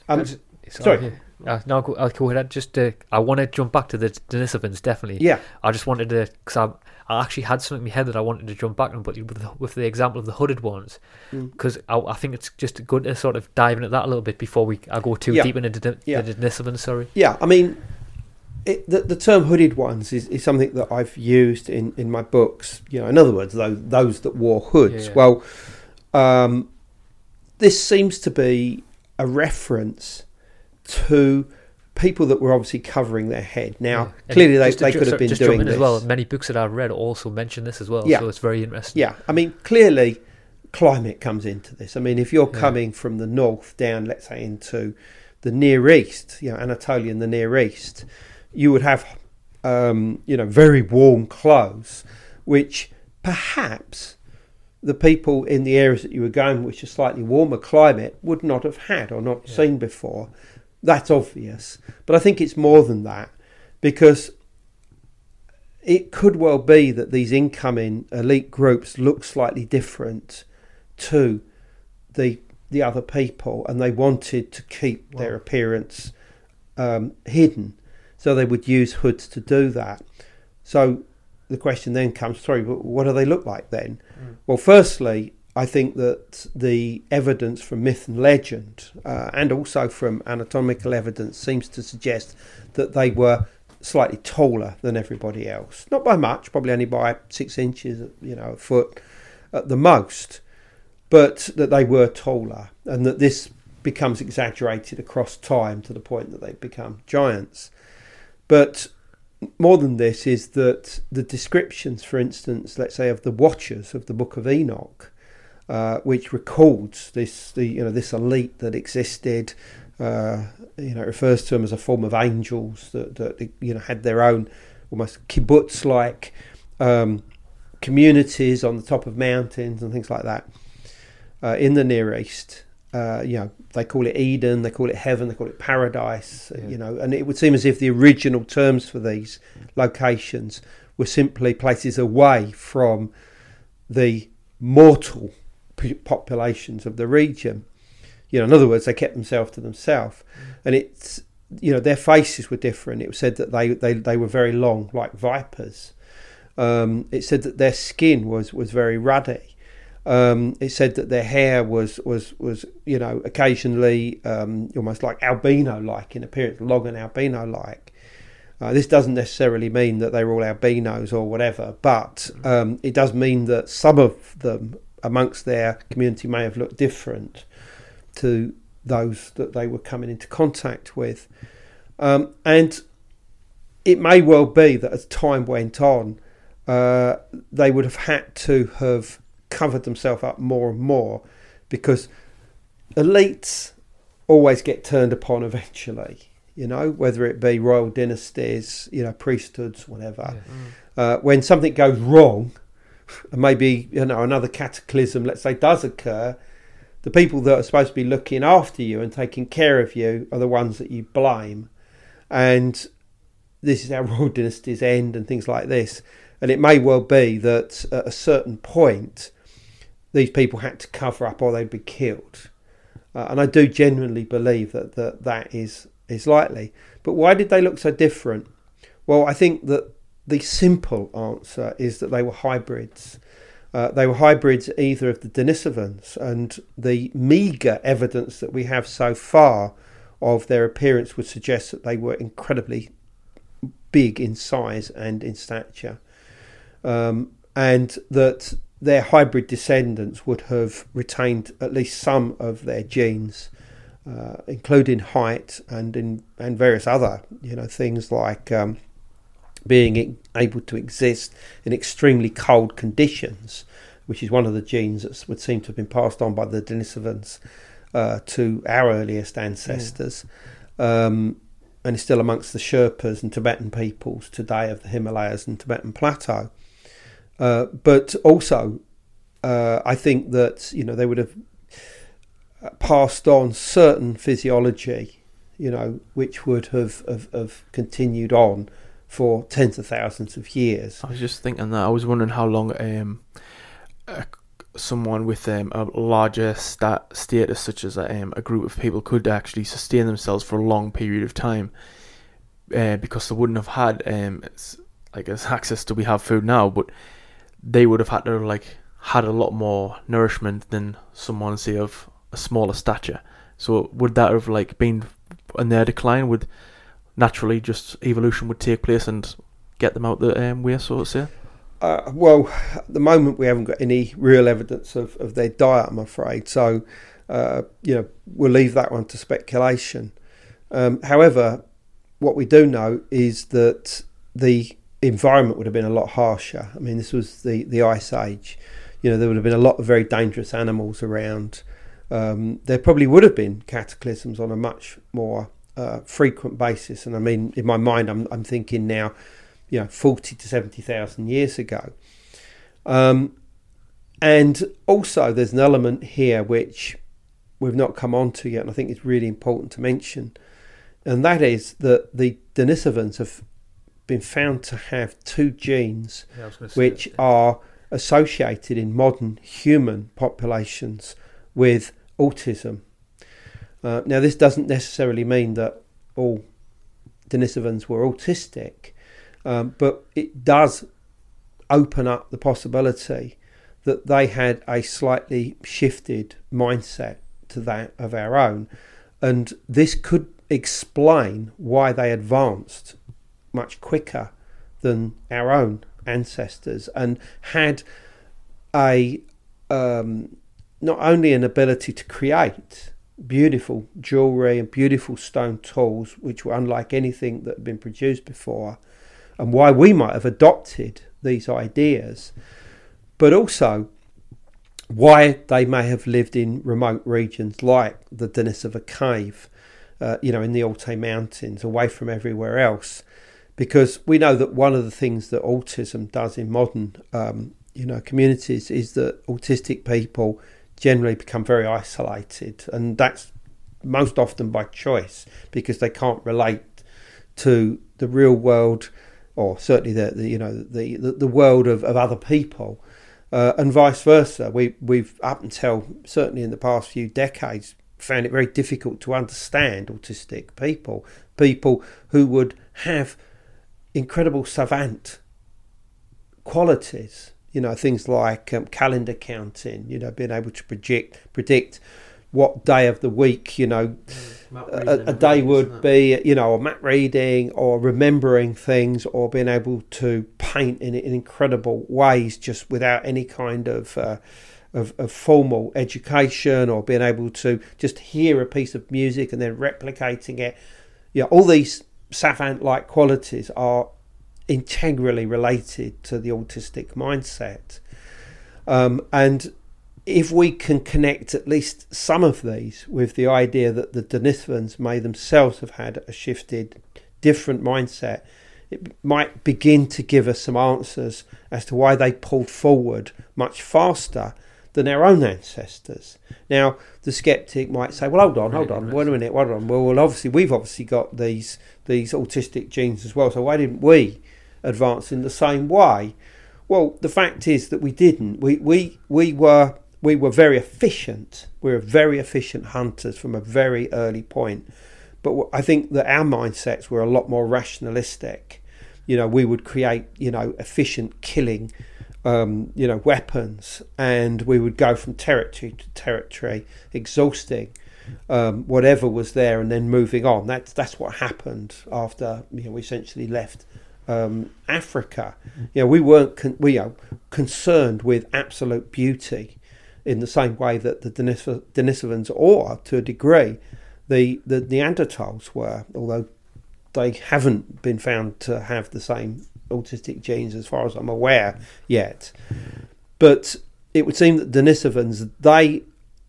Um, sorry. Uh, no, I'll go ahead. Just, uh, I want to jump back to the Denisovans, definitely. Yeah. I just wanted to, because I, I actually had something in my head that I wanted to jump back on, but with the, with the example of the hooded ones, Mm. because I, I think it's just good to sort of dive into that a little bit before we I go too Yeah. deep into the, Yeah. the. Sorry. Yeah, I mean, it, the, the term hooded ones is, is something that I've used in, in my books. You know, in other words, those, those that wore hoods. Yeah. Well, um, this seems to be a reference to people that were obviously covering their head. Now, Yeah. Clearly they, they ju- could have been just doing this. as well. Many books that I've read also mention this as well, Yeah. so it's very interesting. Yeah, I mean, clearly climate comes into this. I mean, if you're Yeah. coming from the north down, let's say, into the Near East, you know, Anatolia and the Near East, you would have, um, you know, very warm clothes, which perhaps the people in the areas that you were going, which are slightly warmer climate, would not have had or not Yeah. seen before. That's obvious. But I think it's more than that because it could well be that these incoming elite groups look slightly different to the the other people, and they wanted to keep their appearance um, hidden, so they would use hoods to do that. So the question then comes through: what do they look like then? Well, firstly, I think that the evidence from myth and legend, uh, and also from anatomical evidence, seems to suggest that they were slightly taller than everybody else. Not by much, probably only by six inches, you know, a foot at the most, but that they were taller, and that this becomes exaggerated across time to the point that they become giants. But more than this is that the descriptions, for instance, let's say of the Watchers of the Book of Enoch, uh, which records this, the you know, this elite that existed. Uh, you know, it refers to them as a form of angels that, that you know had their own almost kibbutz-like um, communities on the top of mountains and things like that uh, in the Near East. Uh, you know, they call it Eden, they call it heaven, they call it paradise. Yeah. You know, and it would seem as if the original terms for these locations were simply places away from the mortal populations of the region. You know, in other words, they kept themselves to themselves, and it's you know their faces were different. It was said that they they, they were very long, like vipers. Um, it said that their skin was was very ruddy. Um, it said that their hair was was was you know occasionally um, almost like albino like in appearance, long and albino like. Uh, this doesn't necessarily mean that they were all albinos or whatever, but um, it does mean that some of them amongst their community may have looked different to those that they were coming into contact with. Um, and it may well be that as time went on, uh, they would have had to have covered themselves up more and more because elites always get turned upon eventually, you know, whether it be royal dynasties, you know, priesthoods, whatever. Uh, when something goes wrong, and maybe, you know, another cataclysm, let's say, does occur, the people that are supposed to be looking after you and taking care of you are the ones that you blame. And this is how royal dynasties end and things like this. And it may well be that at a certain point, these people had to cover up or they'd be killed. Uh, and I do genuinely believe that, that that is, is likely. But why did they look so different? Well, I think that the simple answer is that they were hybrids. Uh, they were hybrids either of the Denisovans, and the meagre evidence that we have so far of their appearance would suggest that they were incredibly big in size and in stature, um, and that their hybrid descendants would have retained at least some of their genes, uh, including height and in and various other you know things like um, being able to exist in extremely cold conditions, which is one of the genes that would seem to have been passed on by the Denisovans uh, to our earliest ancestors. Um, and is still amongst the Sherpas and Tibetan peoples today of the Himalayas and Tibetan Plateau. Uh, but also, uh, I think that you know they would have passed on certain physiology, you know, which would have, have, have continued on for tens of thousands of years. I was just thinking that. I was wondering how long um, someone with um, a larger stat status, such as um, a group of people, could actually sustain themselves for a long period of time, uh, because they wouldn't have had um, like as access to we have food now, but they would have had to like had a lot more nourishment than someone say of a smaller stature. So would that have like been in their decline? Would naturally just evolution would take place and get them out the um, way, so to say? Uh, well, at the moment we haven't got any real evidence of, of their diet, I'm afraid. So, uh, you know, we'll leave that one to speculation. Um, however, what we do know is that the environment would have been a lot harsher. I mean, this was the, the ice age. You know, there would have been a lot of very dangerous animals around. Um, there probably would have been cataclysms on a much more uh, frequent basis. And I mean, in my mind, I'm, I'm thinking now, you know, 40 to 70,000 years ago. Um, and also, there's an element here which we've not come on to yet, and I think it's really important to mention, and that is that the Denisovans have been found to have two genes Yeah, which are associated in modern human populations with autism. Uh, now, this doesn't necessarily mean that all Denisovans were autistic, um, but it does open up the possibility that they had a slightly shifted mindset to that of our own. And this could explain why they advanced much quicker than our own ancestors and had a um, not only an ability to create beautiful jewelry and beautiful stone tools, which were unlike anything that had been produced before, and why we might have adopted these ideas, but also why they may have lived in remote regions like the Denisova cave, uh, you know, in the Altai Mountains, away from everywhere else. Because we know that one of the things that autism does in modern, um, you know, communities is that autistic people generally become very isolated, and that's most often by choice because they can't relate to the real world, or certainly the, the you know the, the, world of, of other people, uh, and vice versa. We we've up until certainly in the past few decades found it very difficult to understand autistic people, people who would have incredible savant qualities you know things like um, calendar counting you know being able to predict predict what day of the week you know a, a day would be you know or map reading or remembering things or being able to paint in, in incredible ways just without any kind of, uh, of of formal education or being able to just hear a piece of music and then replicating it. Yeah all these savant like qualities are integrally related to the autistic mindset. Um, and if we can connect at least some of these with the idea that the Denisovans may themselves have had a shifted, different mindset, it might begin to give us some answers as to why they pulled forward much faster than our own ancestors. Now, the skeptic might say, "Well, hold on, hold on, wait a minute, hold on. Well, well, obviously, we've obviously got these these autistic genes as well. So why didn't we advance in the same way?" Well, the fact is that we didn't. We we we were we were very efficient. We were very efficient hunters from a very early point. But I think that our mindsets were a lot more rationalistic. You know, we would create you know efficient killing um, you know, weapons, and we would go from territory to territory, exhausting um, whatever was there, and then moving on. That's that's what happened after you know we essentially left um, Africa. You know, we weren't con- we are concerned with absolute beauty in the same way that the Denis- Denisovans, or to a degree, the the Neanderthals were, although they haven't been found to have the same autistic genes as far as I'm aware yet. But it would seem that Denisovans they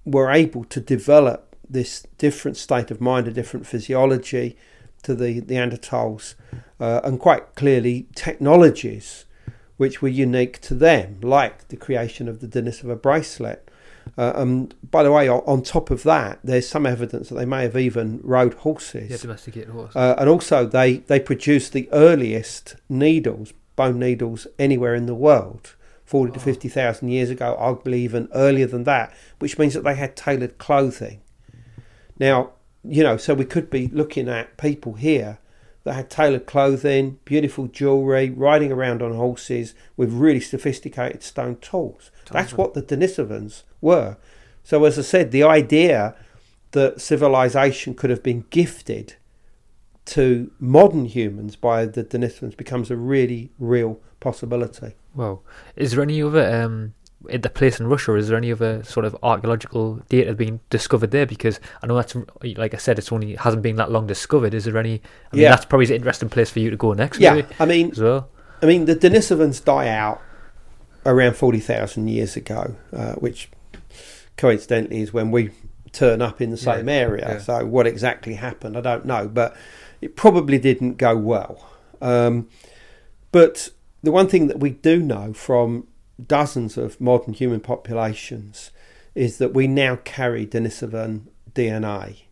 were able to develop this different state of mind, a different physiology to the Neanderthals, uh, and quite clearly technologies which were unique to them, like the creation of the Denisova bracelet. Uh, and by the way, on, top of that, there's some evidence that they may have even rode horses. Yeah, domesticated horses. Uh, and also, they, they produced the earliest needles, bone needles, anywhere in the world. 40 to 50,000 years ago, arguably even earlier than that, which means that they had tailored clothing. Now, you know, so we could be looking at people here that had tailored clothing, beautiful jewellery, riding around on horses with really sophisticated stone tools. That's what the Denisovans were. So, as I said, the idea that civilization could have been gifted to modern humans by the Denisovans becomes a really real possibility. Well, is there any other um, the place in Russia? Is there any other sort of archaeological data being discovered there? Because I know that's like I said, it's only hasn't been that long discovered. Is there any? I mean, yeah. that's probably an interesting place for you to go next. Yeah, maybe, I mean, as well. I mean, the Denisovans die out around forty thousand years ago, uh, which coincidentally is when we turn up in the same yeah, area. Yeah. So what exactly happened, I don't know, but it probably didn't go well. Um, but the one thing that we do know from dozens of modern human populations is that we now carry Denisovan DNA.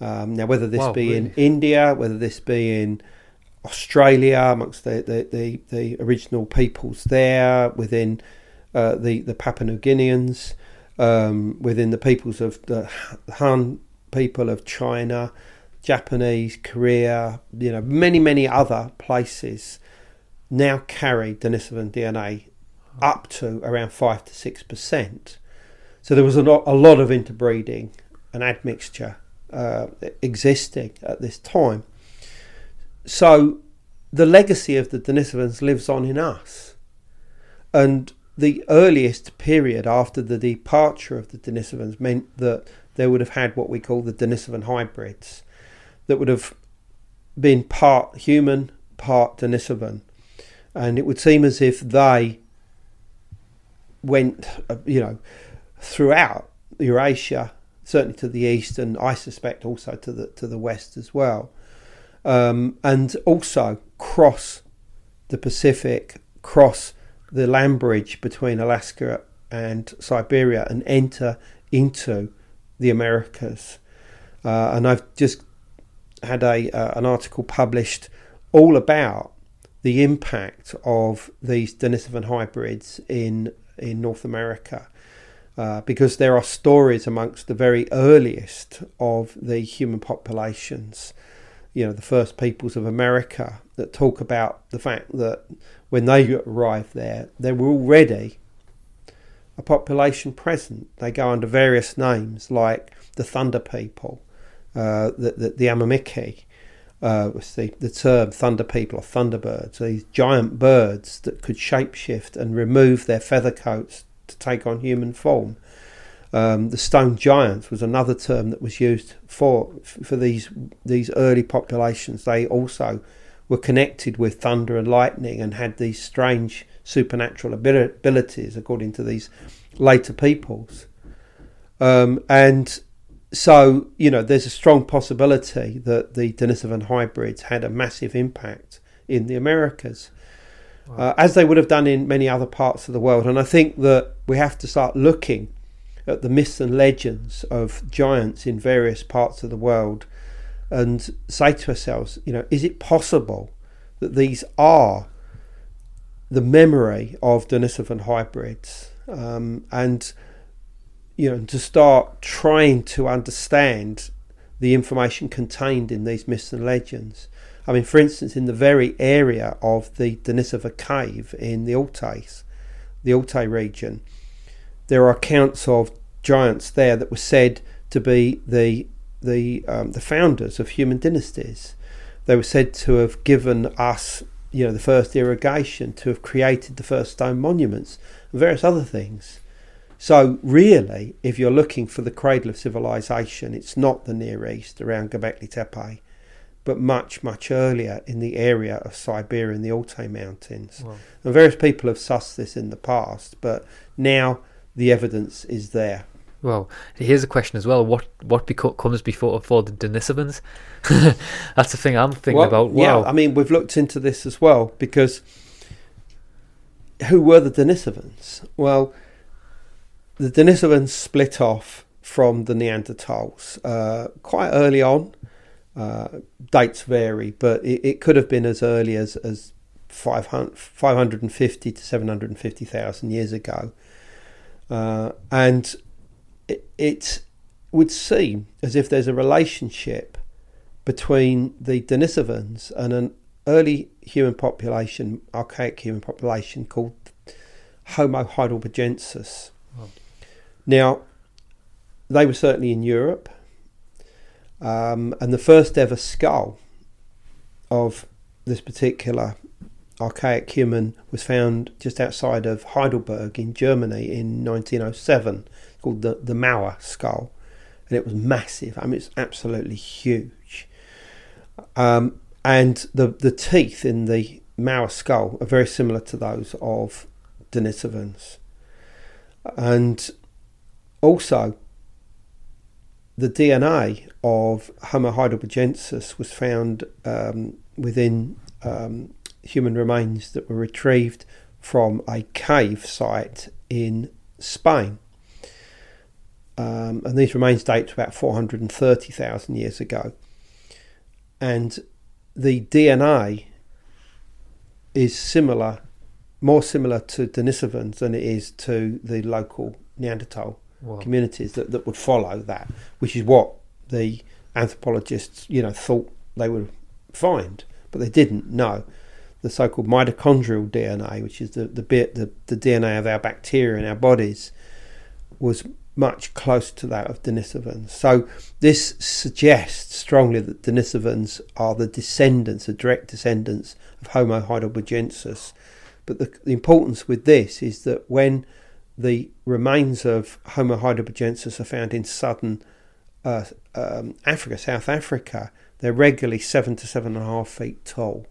Um, now, whether this wow, be really? in India, whether this be in Australia, amongst the, the, the, the original peoples there, within uh, the, the Papua New Guineans, um, within the peoples of the Han people of China, Japanese, Korea, you know, many, many other places now carry Denisovan DNA up to around 5 to 6%. So there was a lot, a lot of interbreeding and admixture uh, existing at this time. So the legacy of the Denisovans lives on in us. And the earliest period after the departure of the Denisovans meant that they would have had what we call the Denisovan hybrids that would have been part human, part Denisovan. And it would seem as if they went, uh, you know, throughout Eurasia, certainly to the east, and I suspect also to the to the west as well, um, and also cross the Pacific, cross the land bridge between Alaska and Siberia, and enter into the Americas. Uh, and I've just had a uh, an article published all about the impact of these Denisovan hybrids in in North America. Uh, because there are stories amongst the very earliest of the human populations, you know, the first peoples of America, that talk about the fact that when they arrived there, there were already a population present. They go under various names like the Thunder People, uh, the, the, the Amamiki, uh, the, the term thunder people or thunderbirds, these giant birds that could shapeshift and remove their feather coats to take on human form. Um, the stone giants was another term that was used for for these these early populations. They also were connected with thunder and lightning and had these strange supernatural abilities, according to these later peoples. Um, and so, you know, there's a strong possibility that the Denisovan hybrids had a massive impact in the Americas, wow. uh, as they would have done in many other parts of the world. And I think that we have to start looking at the myths and legends of giants in various parts of the world and say to ourselves, you know, is it possible that these are the memory of Denisovan hybrids? Um, and you know, to start trying to understand the information contained in these myths and legends. I mean, for instance, in the very area of the Denisova cave in the Altais, the Altai region, there are accounts of giants there that were said to be the the um, the founders of human dynasties. They were said to have given us, you know, the first irrigation, to have created the first stone monuments, and various other things. So really, if you're looking for the cradle of civilization, it's not the Near East around Göbekli Tepe, but much much earlier in the area of Siberia in the Altai Mountains. Wow. And various people have sussed this in the past, but now the evidence is there. Well, here's a question as well. What what beco- comes before for the Denisovans? That's the thing I'm thinking Well, about. Yeah, I mean, we've looked into this as well because who were the Denisovans? Well, the Denisovans split off from the Neanderthals uh, quite early on. Uh, dates vary, but it, it could have been as early as, as 500, 550 to 750,000 years ago. Uh, and it, it would seem as if there's a relationship between the Denisovans and an early human population, archaic human population called Homo heidelbergensis. Now, they were certainly in Europe, um, and the first ever skull of this particular archaic human was found just outside of Heidelberg in Germany in 1907, called the, the Mauer skull. And it was massive. I mean, it's absolutely huge. Um, and the, the teeth in the Mauer skull are very similar to those of Denisovans. And also, the DNA of Homo heidelbergensis was found um, within um, human remains that were retrieved from a cave site in Spain. Um, and these remains date to about 430,000 years ago. And the DNA is similar, more similar to Denisovans than it is to the local Neanderthal Wow. communities that, that would follow that, which is what the anthropologists, you know, thought they would find, but they didn't know. The so-called mitochondrial DNA, which is the the bit the, the DNA of our bacteria in our bodies, was much closer to that of Denisovans. So this suggests strongly that Denisovans are the descendants, the direct descendants of Homo heidelbergensis. But the, the importance with this is that when the remains of Homo heidelbergensis are found in southern uh, um, Africa, South Africa, they're regularly seven to seven and a half feet tall.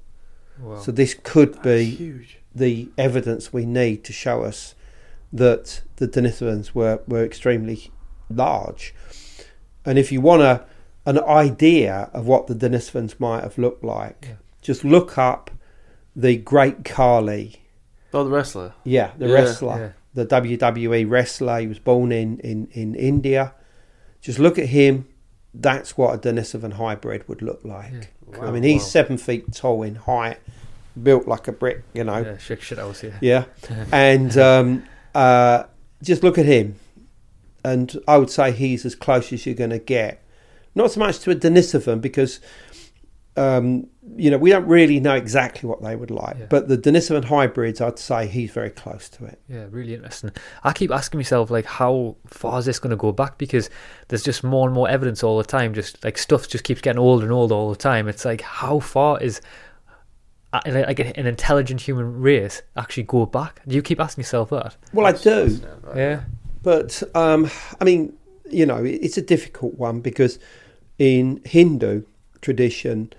Wow. So this could That's be huge. the evidence we need to show us that the Denisovans were, were extremely large. And if you want a, an idea of what the Denisovans might have looked like, Yeah. just look up the Great Khali. Oh, the wrestler. Yeah, the Yeah, wrestler, yeah. The WWE wrestler. He was born in, in, in India. Just look at him. That's what a Denisovan hybrid would look like. Yeah. I mean, he's Wow. seven feet tall in height, built like a brick, you know. yeah, shit, shit house, yeah. Yeah. and um, uh, just look at him. And I would say he's as close as you're going to get. Not so much to a Denisovan because, um, you know, we don't really know exactly what they would like. Yeah. But the Denisovan hybrids, I'd say he's very close to it. Yeah, really interesting. I keep asking myself, like, how far is this going to go back? Because there's just more and more evidence all the time. Just like stuff just keeps getting older and older all the time. It's like, how far is uh, like an intelligent human race actually go back? Do you keep asking yourself that? Well, I do. Yeah, But um, I mean, you know, it's a difficult one because in Hindu tradition,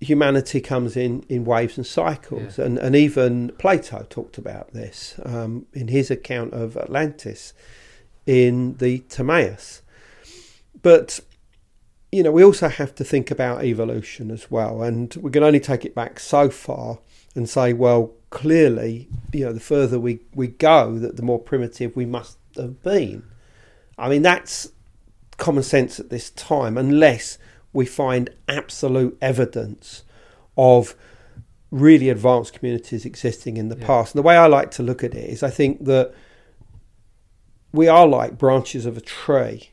humanity comes in in waves and cycles, Yeah. and and even Plato talked about this um, in his account of Atlantis in the Timaeus. But you know, we also have to think about evolution as well, and we can only take it back so far and say, well, clearly, you know, the further we, we go, that the more primitive we must have been. I mean, that's common sense at this time, unless we find absolute evidence of really advanced communities existing in the Yeah. past. And the way I like to look at it is I think that we are like branches of a tree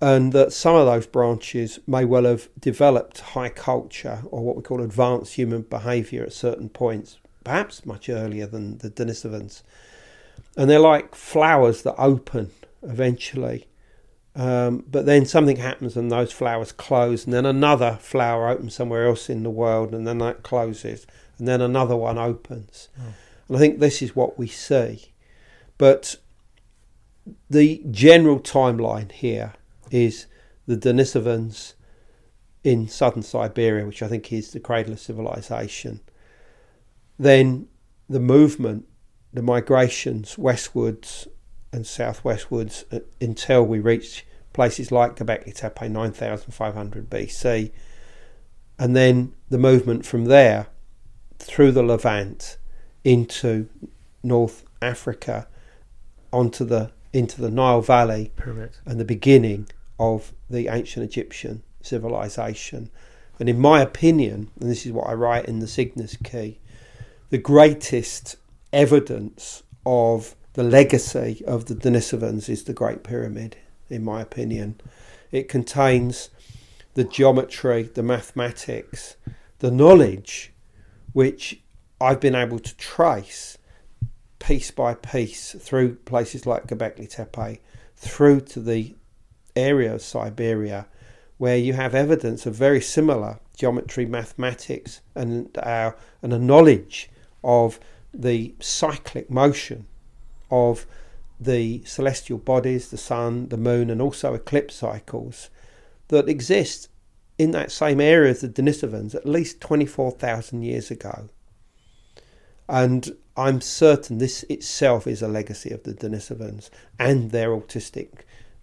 and that some of those branches may well have developed high culture or what we call advanced human behaviour at certain points perhaps much earlier than the Denisovans. And they're like flowers that open eventually. Um, but then something happens and those flowers close, and then another flower opens somewhere else in the world, and then that closes, and then another one opens. Oh. And I think this is what we see. But the general timeline here is the Denisovans in southern Siberia, which I think is the cradle of civilization. Then the movement, the migrations westwards and southwestwards uh, until we reach places like Göbekli Tepe 9500 BC. And then the movement from there through the Levant into North Africa onto the into the Nile Valley Pyramid. and the beginning of the ancient Egyptian civilization. And in my opinion, and this is what I write in the Cygnus Key, the greatest evidence of the legacy of the Denisovans is the Great Pyramid, in my opinion. It contains the geometry, the mathematics, the knowledge which I've been able to trace piece by piece through places like Göbekli Tepe, through to the area of Siberia, where you have evidence of very similar geometry, mathematics, and our and a knowledge of the cyclic motion of the celestial bodies, the sun, the moon, and also eclipse cycles that exist in that same area as the Denisovans at least 24,000 years ago. And I'm certain this itself is a legacy of the Denisovans and their autistic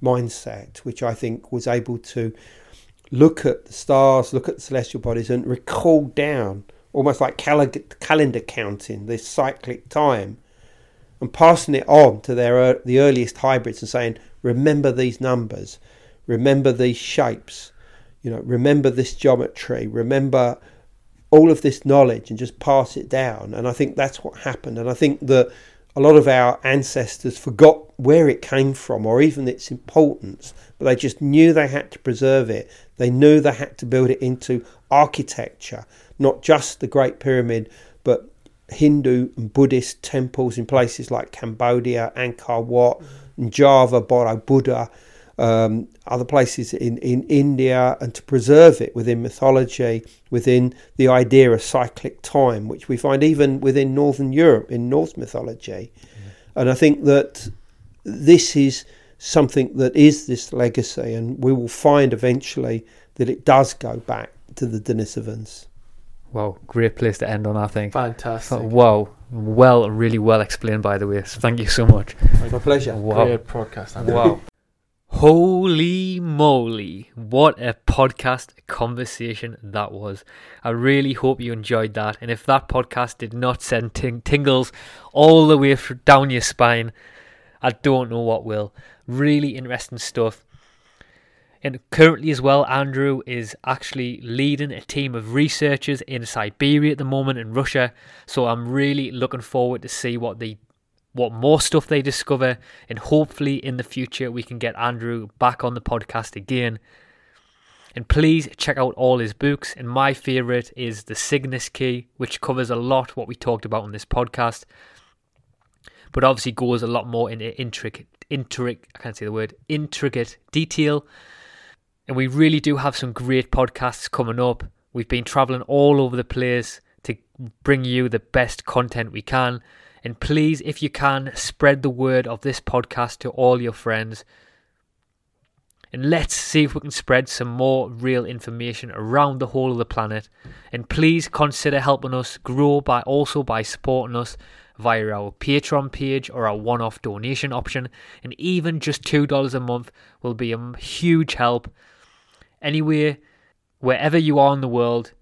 mindset, which I think was able to look at the stars, look at the celestial bodies, and recall down almost like cal- calendar counting this cyclic time and passing it on to their the earliest hybrids and saying, remember these numbers, remember these shapes, you know, remember this geometry, remember all of this knowledge and just pass it down. And I think that's what happened. And I think that a lot of our ancestors forgot where it came from or even its importance, but they just knew they had to preserve it. They knew they had to build it into architecture, not just the Great Pyramid, Hindu and Buddhist temples in places like Cambodia, Angkor Wat, and Java, Borobudur, um, other places in, in India, and to preserve it within mythology, within the idea of cyclic time, which we find even within Northern Europe in Norse mythology. And I think that this is something that is this legacy, and we will find eventually that it does go back to the Denisovans. Wow, great place to end on, I think. Fantastic. Wow, well, really well explained, by the way. So thank you so much. My pleasure. Wow. Great podcast. Wow. Holy moly, what a podcast conversation that was. I really hope you enjoyed that. And if that podcast did not send ting- tingles all the way down your spine, I don't know what will. Really interesting stuff. And currently, as well, Andrew is actually leading a team of researchers in Siberia at the moment in Russia. So I'm really looking forward to see what they what more stuff they discover, and hopefully in the future we can get Andrew back on the podcast again. And please check out all his books. And my favourite is The Cygnus Key, which covers a lot what we talked about on this podcast, but obviously goes a lot more into intricate, intricate, I can't say the word, intricate detail. And we really do have some great podcasts coming up. We've been traveling all over the place to bring you the best content we can. And please, if you can, spread the word of this podcast to all your friends. And let's see if we can spread some more real information around the whole of the planet. And please consider helping us grow by also by supporting us via our Patreon page or our one off donation option. And even just $2 a month will be a huge help. Anyway, wherever you are in the world,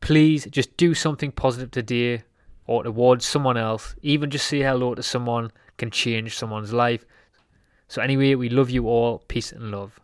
please just do something positive today or towards someone else. Even just say hello to someone can change someone's life. So, anyway, we love you all. Peace and love.